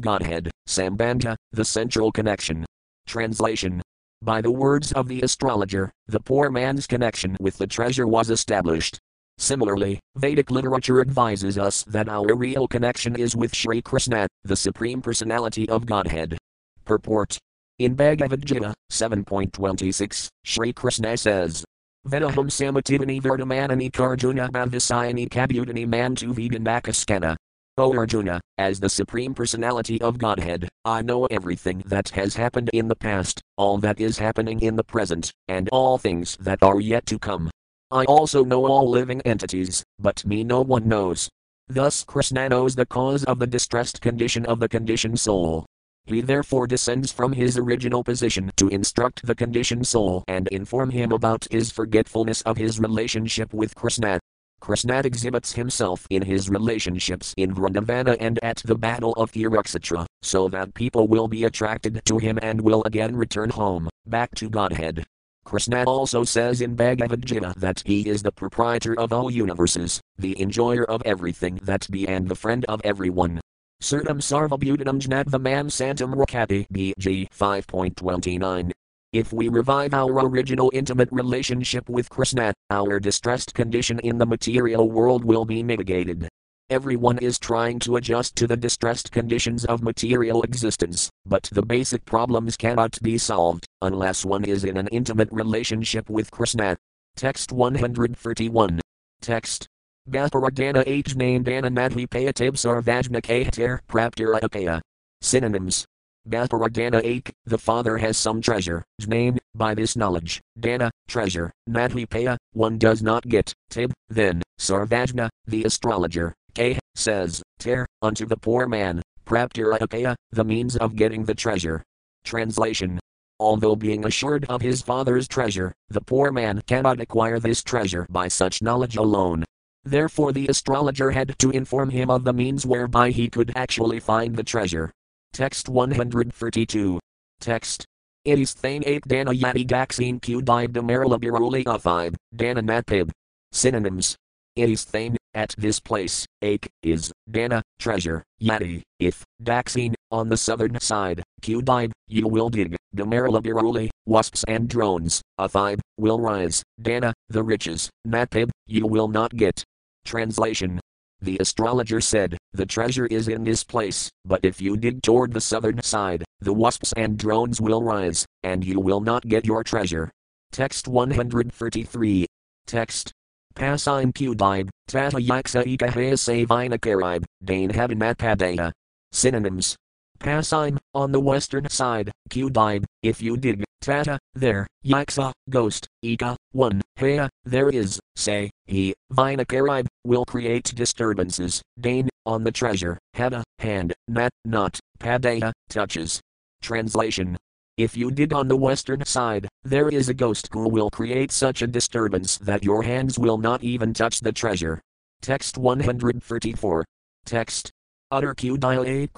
Godhead, Sambandha, the central connection. Translation By the words of the astrologer, the poor man's connection with the treasure was established. Similarly, Vedic literature advises us that our real connection is with Sri Krishna, the Supreme Personality of Godhead. Purport In Bhagavad Gita 7.26, Sri Krishna says, Vedaham samativani verdamanani karjuna bhavisayani kabutani mantu veganakaskana. O Arjuna, as the Supreme Personality of Godhead, I know everything that has happened in the past, all that is happening in the present, and all things that are yet to come. I also know all living entities, but me no one knows. Thus Krishna knows the cause of the distressed condition of the conditioned soul. He therefore descends from his original position to instruct the conditioned soul and inform him about his forgetfulness of his relationship with Krishna. Krishna exhibits himself in his relationships in Vrindavana and at the battle of Kurukshetra, so that people will be attracted to him and will again return home, back to Godhead. Krishna also says in Bhagavad Gita that he is the proprietor of all universes, the enjoyer of everything that be and the friend of everyone. Certum sarvabhutanam jnadvaman santam rakati BG 5.29. If we revive our original intimate relationship with Krishna, our distressed condition in the material world will be mitigated. Everyone is trying to adjust to the distressed conditions of material existence, but the basic problems cannot be solved unless one is in an intimate relationship with Krishna. Text 131. Text. Gaparadana H name Dana Madhi Payatab Sarvajna Kahter Praptira Akaya. Synonyms. Gaparadana Ek, the father has some treasure, name, by this knowledge, Dana, treasure, Madhipaya, one does not get, Tib, then, Sarvajna, the astrologer, K says, Ter, unto the poor man, Praptirapaya, the means of getting the treasure. Translation. Although being assured of his father's treasure, the poor man cannot acquire this treasure by such knowledge alone. Therefore, the astrologer had to inform him of the means whereby he could actually find the treasure. Text 132. Text. It is thane ape dana yati daxine q dive demerila biruli a5, dana matpib. Synonyms. It is thane, at this place, Ake, is, Dana, treasure, Yati, if, Daxine, on the southern side, dive, you will dig, Demerila biruli, wasps and drones, a five, will rise, Dana, the riches, Matpib, you will not get. Translation the astrologer said, The treasure is in this place, but if you dig toward the southern side, the wasps and drones will rise, and you will not get your treasure. Text 133. Text. Pasim Pudib, Tata Yaksa Ika Hayasavina Karib, Dane Habimat Synonyms. Pasim, on the western side, Qdib, if you dig, Tata, there, Yaksa, ah, ghost, Ika, one, Haya, there is, say, he, Vinakarib, will create disturbances, Dane, on the treasure, Hada, hand, Nat, not, Padaya, touches. Translation if you dig on the western side, there is a ghost who will create such a disturbance that your hands will not even touch the treasure. Text 134. Text. Utter Madhi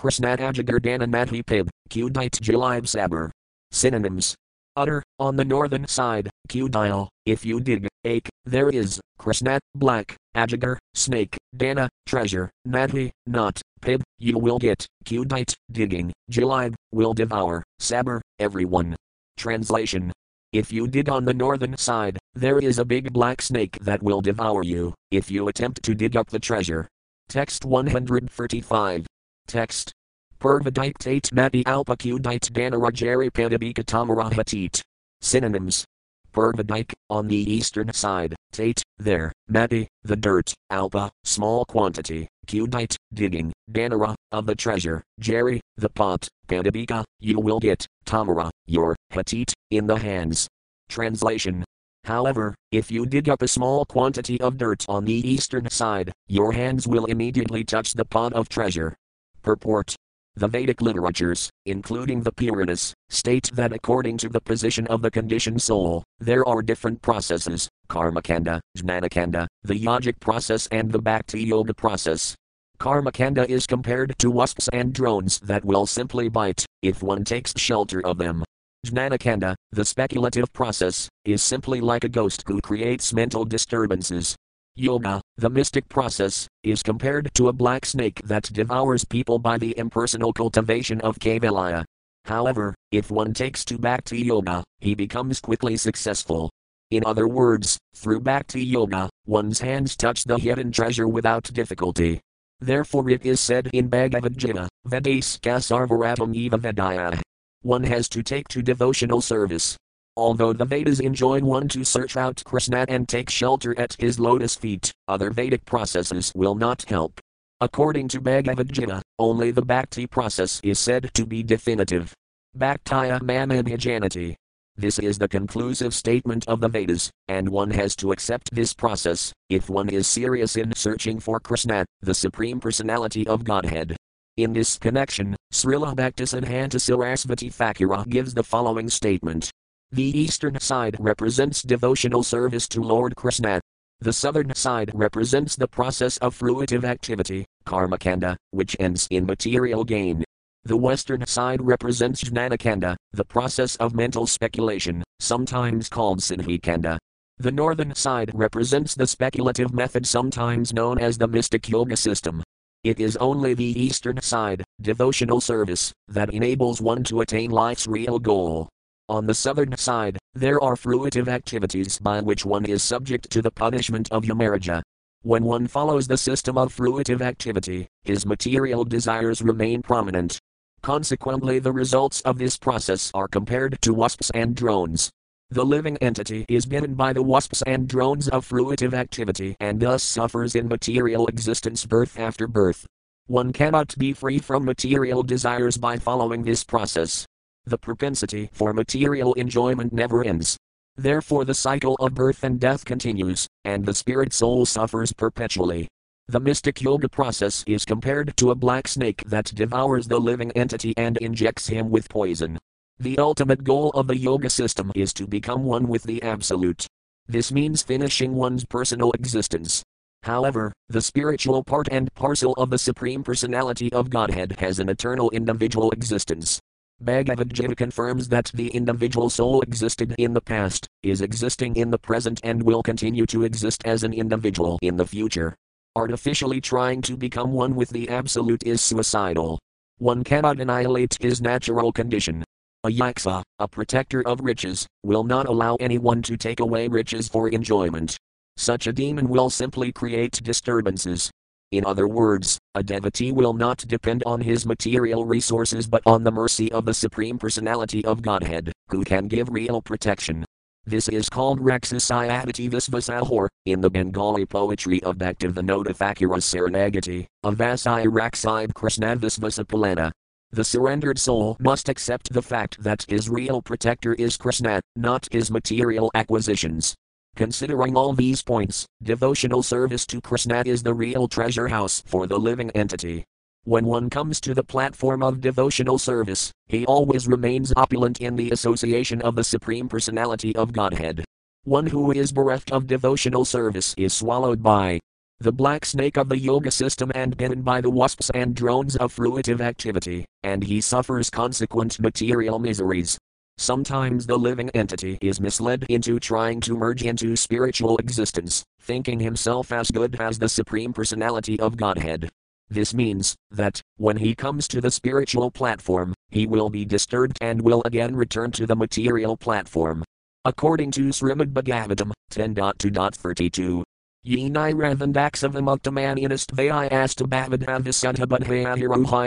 Pib, Kudite Jalib Sabar. Synonyms. Utter, on the northern side, Kudile, if you dig, Ake, there is, Krishnat, black, Ajagar, snake, Dana, treasure, Madhi, not, Pib, you will get, Kudite, digging, Jalib, will devour, Saber, everyone. Translation. If you dig on the northern side, there is a big black snake that will devour you, if you attempt to dig up the treasure. Text 135. Text. Purvadite Mati Alpacudite Danarajari Padabika Tamarahatit. Synonyms. Purvadike, on the eastern side, Tate, there, Mati, the dirt, Alpa, small quantity, Cudite, digging, Danara, of the treasure, Jerry, the pot, Padabika, you will get, Tamara, your, Hatit, in the hands. Translation However, if you dig up a small quantity of dirt on the eastern side, your hands will immediately touch the pot of treasure. Purport the Vedic literatures, including the Puranas, state that according to the position of the conditioned soul, there are different processes karmakanda, jnanakanda, the yogic process, and the bhakti yoga process. Karmakanda is compared to wasps and drones that will simply bite if one takes shelter of them. Jnanakanda, the speculative process, is simply like a ghost who creates mental disturbances. Yoga, the mystic process, is compared to a black snake that devours people by the impersonal cultivation of Kaivalya. However, if one takes to Bhakti Yoga, he becomes quickly successful. In other words, through Bhakti Yoga, one's hands touch the hidden treasure without difficulty. Therefore, it is said in Bhagavad Gita, Vedas Sarvaratam Eva Vedaya. One has to take to devotional service. Although the Vedas enjoin one to search out Krishna and take shelter at his lotus feet, other Vedic processes will not help. According to Bhagavad Gita, only the Bhakti process is said to be definitive. Bhaktaya Mamabhijanati. This is the conclusive statement of the Vedas, and one has to accept this process if one is serious in searching for Krishna, the Supreme Personality of Godhead. In this connection, Srila Bhaktisiddhanta Sarasvati Thakura gives the following statement. The eastern side represents devotional service to Lord Krishna. The southern side represents the process of fruitive activity, karmakanda, which ends in material gain. The western side represents jnanakanda, the process of mental speculation, sometimes called siddhikanda. The northern side represents the speculative method sometimes known as the mystic yoga system, it is only the eastern side, devotional service, that enables one to attain life's real goal. On the southern side, there are fruitive activities by which one is subject to the punishment of Yamaraja. When one follows the system of fruitive activity, his material desires remain prominent. Consequently, the results of this process are compared to wasps and drones. The living entity is bitten by the wasps and drones of fruitive activity and thus suffers in material existence birth after birth. One cannot be free from material desires by following this process. The propensity for material enjoyment never ends. Therefore, the cycle of birth and death continues, and the spirit soul suffers perpetually. The mystic yoga process is compared to a black snake that devours the living entity and injects him with poison. The ultimate goal of the yoga system is to become one with the Absolute. This means finishing one's personal existence. However, the spiritual part and parcel of the Supreme Personality of Godhead has an eternal individual existence. Bhagavad Gita confirms that the individual soul existed in the past, is existing in the present, and will continue to exist as an individual in the future. Artificially trying to become one with the Absolute is suicidal. One cannot annihilate his natural condition. A yaksa, a protector of riches, will not allow anyone to take away riches for enjoyment. Such a demon will simply create disturbances. In other words, a devotee will not depend on his material resources but on the mercy of the Supreme Personality of Godhead, who can give real protection. This is called Raksasayadati Visvasahor, in the Bengali poetry of Bhaktivinoda Thakura Saranagati, Avasai Raksai Krishna Visvasapalana. The surrendered soul must accept the fact that his real protector is Krishna, not his material acquisitions. Considering all these points, devotional service to Krishna is the real treasure house for the living entity. When one comes to the platform of devotional service, he always remains opulent in the association of the Supreme Personality of Godhead. One who is bereft of devotional service is swallowed by the black snake of the yoga system and bitten by the wasps and drones of fruitive activity, and he suffers consequent material miseries. Sometimes the living entity is misled into trying to merge into spiritual existence, thinking himself as good as the Supreme Personality of Godhead. This means that, when he comes to the spiritual platform, he will be disturbed and will again return to the material platform. According to Srimad Bhagavatam 10.2.32, Ye nirandaksavimuktamayanistvayastu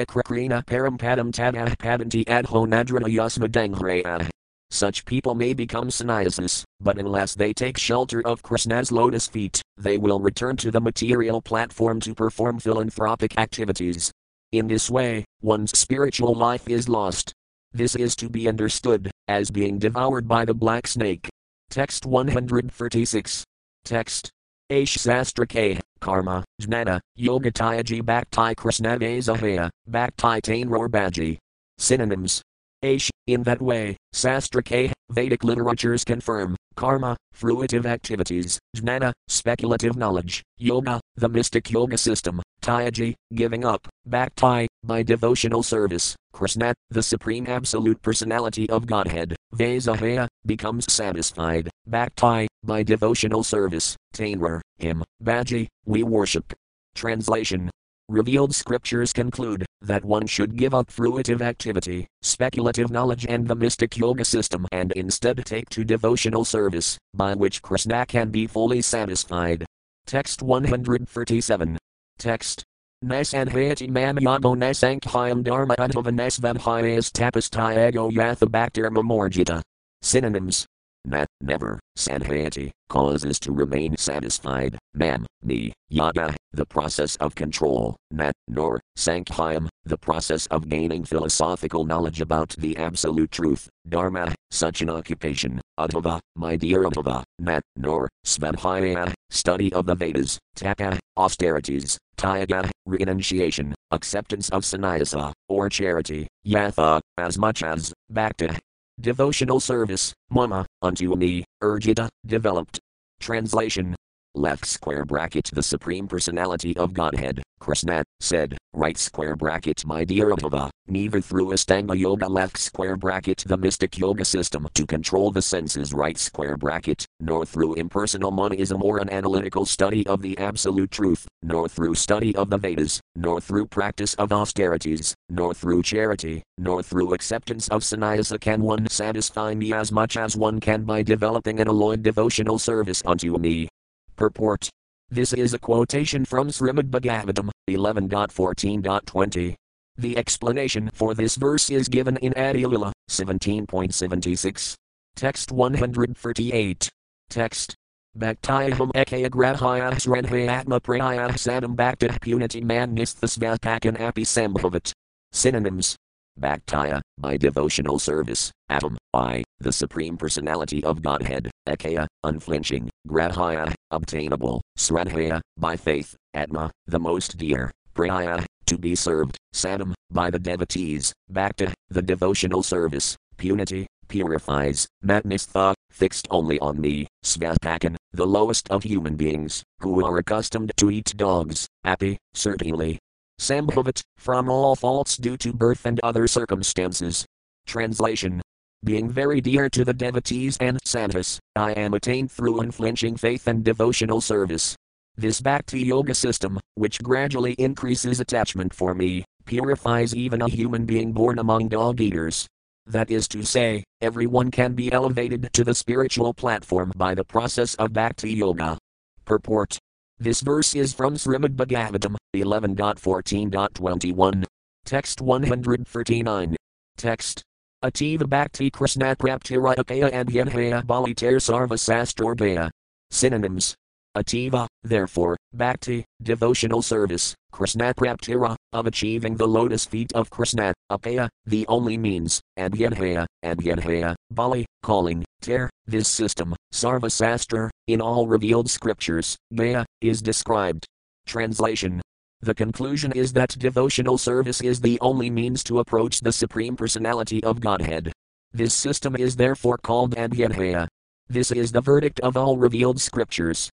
krakrina parampadam tadah padanti adho nadrana yasmadangraya. Such people may become sannyasis, but unless they take shelter of Krishna's lotus feet, they will return to the material platform to perform philanthropic activities. In this way, one's spiritual life is lost. This is to be understood as being devoured by the black snake. Text 136. Text Aish Sastrake, Karma, Jnana, Yogatyaji Bhakti Krishnavesahaya, Bhakti Tainror Baji. Synonyms. Aish, in that way, Sastrake, Vedic literatures confirm, karma, fruitive activities, jnana, speculative knowledge, yoga, the mystic yoga system, Tyaji, giving up, bhakti, by devotional service, Krishna, the Supreme Absolute Personality of Godhead, Vaisahaya, becomes satisfied, bhakti, by devotional service, Tainrar, him, Baji, we worship. Translation Revealed scriptures conclude that one should give up fruitive activity, speculative knowledge, and the mystic yoga system and instead take to devotional service, by which Krishna can be fully satisfied. Text 137. Text. Nasanhayati mamayamo nasankhayam dharma adhava nasvabhayas tapastyago yatha bhaktir mamorjita. Synonyms Nat, never, sanhayati, causes to remain satisfied, mam, me, yada, the process of control, nat, nor, sankhyam, the process of gaining philosophical knowledge about the absolute truth, dharma, such an occupation, adhava, my dear uddhava, nat, nor, svadhyaya, study of the Vedas, taka, austerities, tyaga, renunciation, acceptance of sannyasa, or charity, yatha, as much as, bhakta, Devotional service, mama, unto me, urgida, developed. Translation left square bracket the Supreme Personality of Godhead, Krishna, said, right square bracket my dear Uddhava, neither through Astanga Yoga left square bracket the mystic yoga system to control the senses right square bracket, nor through impersonal monism or an analytical study of the absolute truth, nor through study of the Vedas, nor through practice of austerities, nor through charity, nor through acceptance of sannyasa. Can one satisfy me as much as one can by developing an alloyed devotional service unto me, Purport. This is a quotation from Srimad Bhagavatam 11.14.20. The explanation for this verse is given in Adilila 17.76. Text 138. Text. Bhaktiham ekaya grahaya sredhayatma prayaya sadam bhaktah punati man nisthasvapakan api sambhavat. Synonyms. Bhaktaya, by devotional service, Atom, I, the Supreme Personality of Godhead, Ekaya, unflinching, Grahaya, obtainable, Sradhaya, by faith, Atma, the most dear, Praya, to be served, Sadam, by the devotees, Bhakta, the devotional service, Punity, purifies, Matnistha, fixed only on me, Svapakan, the lowest of human beings, who are accustomed to eat dogs, happy, certainly. Sambhavat, from all faults due to birth and other circumstances. Translation being very dear to the devotees and sadhus, I am attained through unflinching faith and devotional service. This Bhakti Yoga system, which gradually increases attachment for me, purifies even a human being born among dog eaters. That is to say, everyone can be elevated to the spiritual platform by the process of Bhakti Yoga. Purport This verse is from Srimad Bhagavatam 11.14.21. Text 139. Text Ativa Bhakti Krishna Praptira Akaya Abhyanhaya Balitar Sarva Sastorgaya. Synonyms. Ativa, therefore, Bhakti, devotional service, Krishna Praptira, of achieving the lotus feet of Krishna, Apaya, the only means, Abhyanhaya, Abhyanhaya, Bali, calling, Ter, this system, Sarva Sastra, in all revealed scriptures, Gaya, is described. Translation the conclusion is that devotional service is the only means to approach the Supreme Personality of Godhead. This system is therefore called Abhyanhaya. This is the verdict of all revealed scriptures.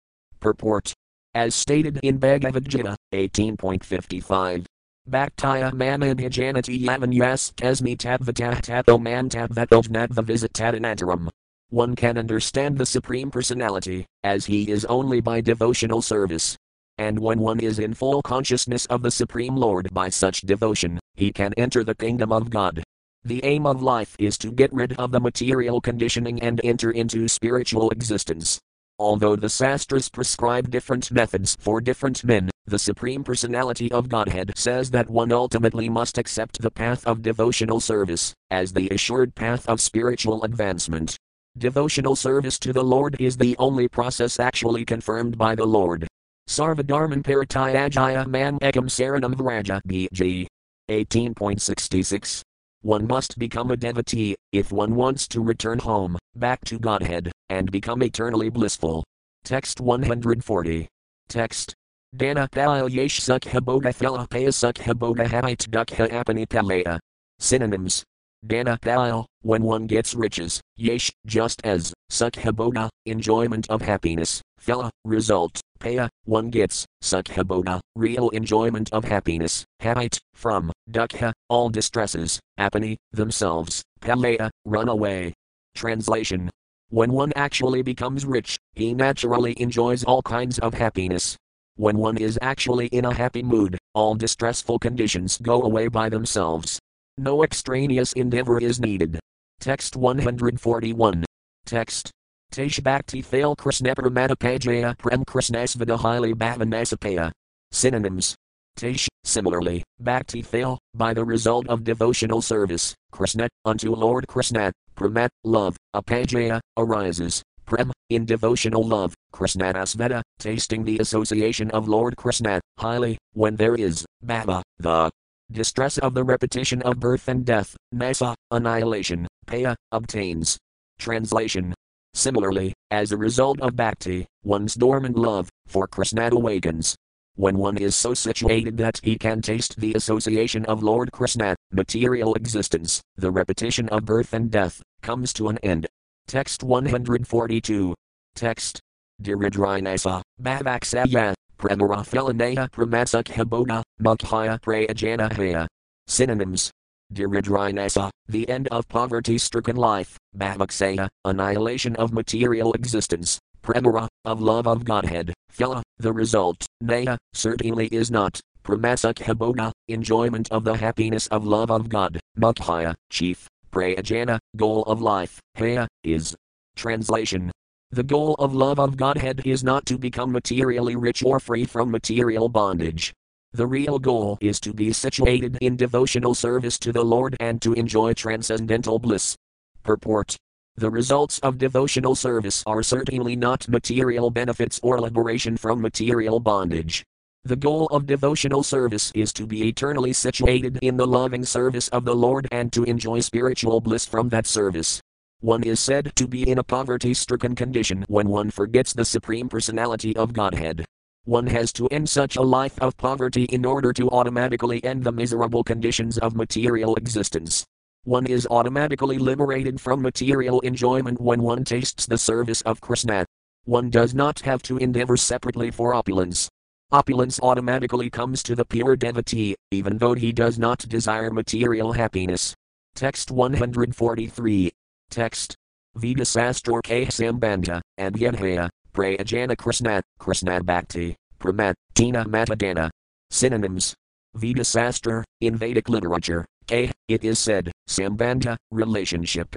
Purport. As stated in Bhagavad Gita 18.55. Bhaktaya mamadhijanati yavanyas tasmi tadvatah tato man tadvatojnadva visitadanataram. One can understand the Supreme Personality, as he is only by devotional service. And when one is in full consciousness of the Supreme Lord by such devotion, he can enter the kingdom of God. The aim of life is to get rid of the material conditioning and enter into spiritual existence. Although the Sastras prescribe different methods for different men, the Supreme Personality of Godhead says that one ultimately must accept the path of devotional service, as the assured path of spiritual advancement. Devotional service to the Lord is the only process actually confirmed by the Lord. Sarvadharman Paratayajaya Man Ekam Saranam Vraja BG. 18.66. One must become a devotee if one wants to return home, back to Godhead, and become eternally blissful. Text 140. Text. Dana Pal Yesh Sukha Boga Phila Paya Sukha Boga Habit Dukha Apani Palaya. Synonyms Dana Pal, when one gets riches, Yesh, just as, Sukha Boga, enjoyment of happiness, Phila, result, Paya, one gets, Sukha real enjoyment of happiness, Habit, from, Dukha, all distresses, Apani, themselves, Palaya, run away. Translation When one actually becomes rich, he naturally enjoys all kinds of happiness. When one is actually in a happy mood, all distressful conditions go away by themselves. No extraneous endeavor is needed. Text 141. Text. Tesh Bhakti Fail Krishna Pramadapajaya Prem Krishnasvada Highly Bhavanasapaya. Synonyms. Tesh, similarly, Bhakti Fail, by the result of devotional service, Krishna, unto Lord Krishna, Pramat, love, Apajaya, arises, Prem, in devotional love, Krishnasvada, tasting the association of Lord Krishna, highly, when there is, Bhava, the distress of the repetition of birth and death, nasa, annihilation, paya, obtains. Translation. Similarly, as a result of bhakti, one's dormant love for Krishna awakens. When one is so situated that he can taste the association of Lord Krishna, material existence, the repetition of birth and death, comes to an end. Text 142. Text. Diridrinasa, Bhavaksaya, Pramarafelanaya Pramasakhaboda, Mukhaya Prayajanahaya. Synonyms. Diridrinasa, the end of poverty stricken life, Bhavaksaya, annihilation of material existence, Pramara, of love of Godhead, Phila, the result, Naya, certainly is not, Pramasakhaboda, enjoyment of the happiness of love of God, Mukhaya, chief, Prayajana, goal of life, Haya, is. Translation the goal of love of Godhead is not to become materially rich or free from material bondage. The real goal is to be situated in devotional service to the Lord and to enjoy transcendental bliss. Purport The results of devotional service are certainly not material benefits or liberation from material bondage. The goal of devotional service is to be eternally situated in the loving service of the Lord and to enjoy spiritual bliss from that service. One is said to be in a poverty stricken condition when one forgets the Supreme Personality of Godhead. One has to end such a life of poverty in order to automatically end the miserable conditions of material existence. One is automatically liberated from material enjoyment when one tastes the service of Krishna. one does not have to endeavor separately for opulence. Opulence automatically comes to the pure devotee, even though he does not desire material happiness. Text 143. Text. Vida Sastor K. Sambandha, Abhyadhaya, Prayajana Krishna, Krishna Bhakti, Pramat, Tina Matadana. Synonyms. Vida Sastra, in Vedic literature, K. It is said, Sambandha, relationship.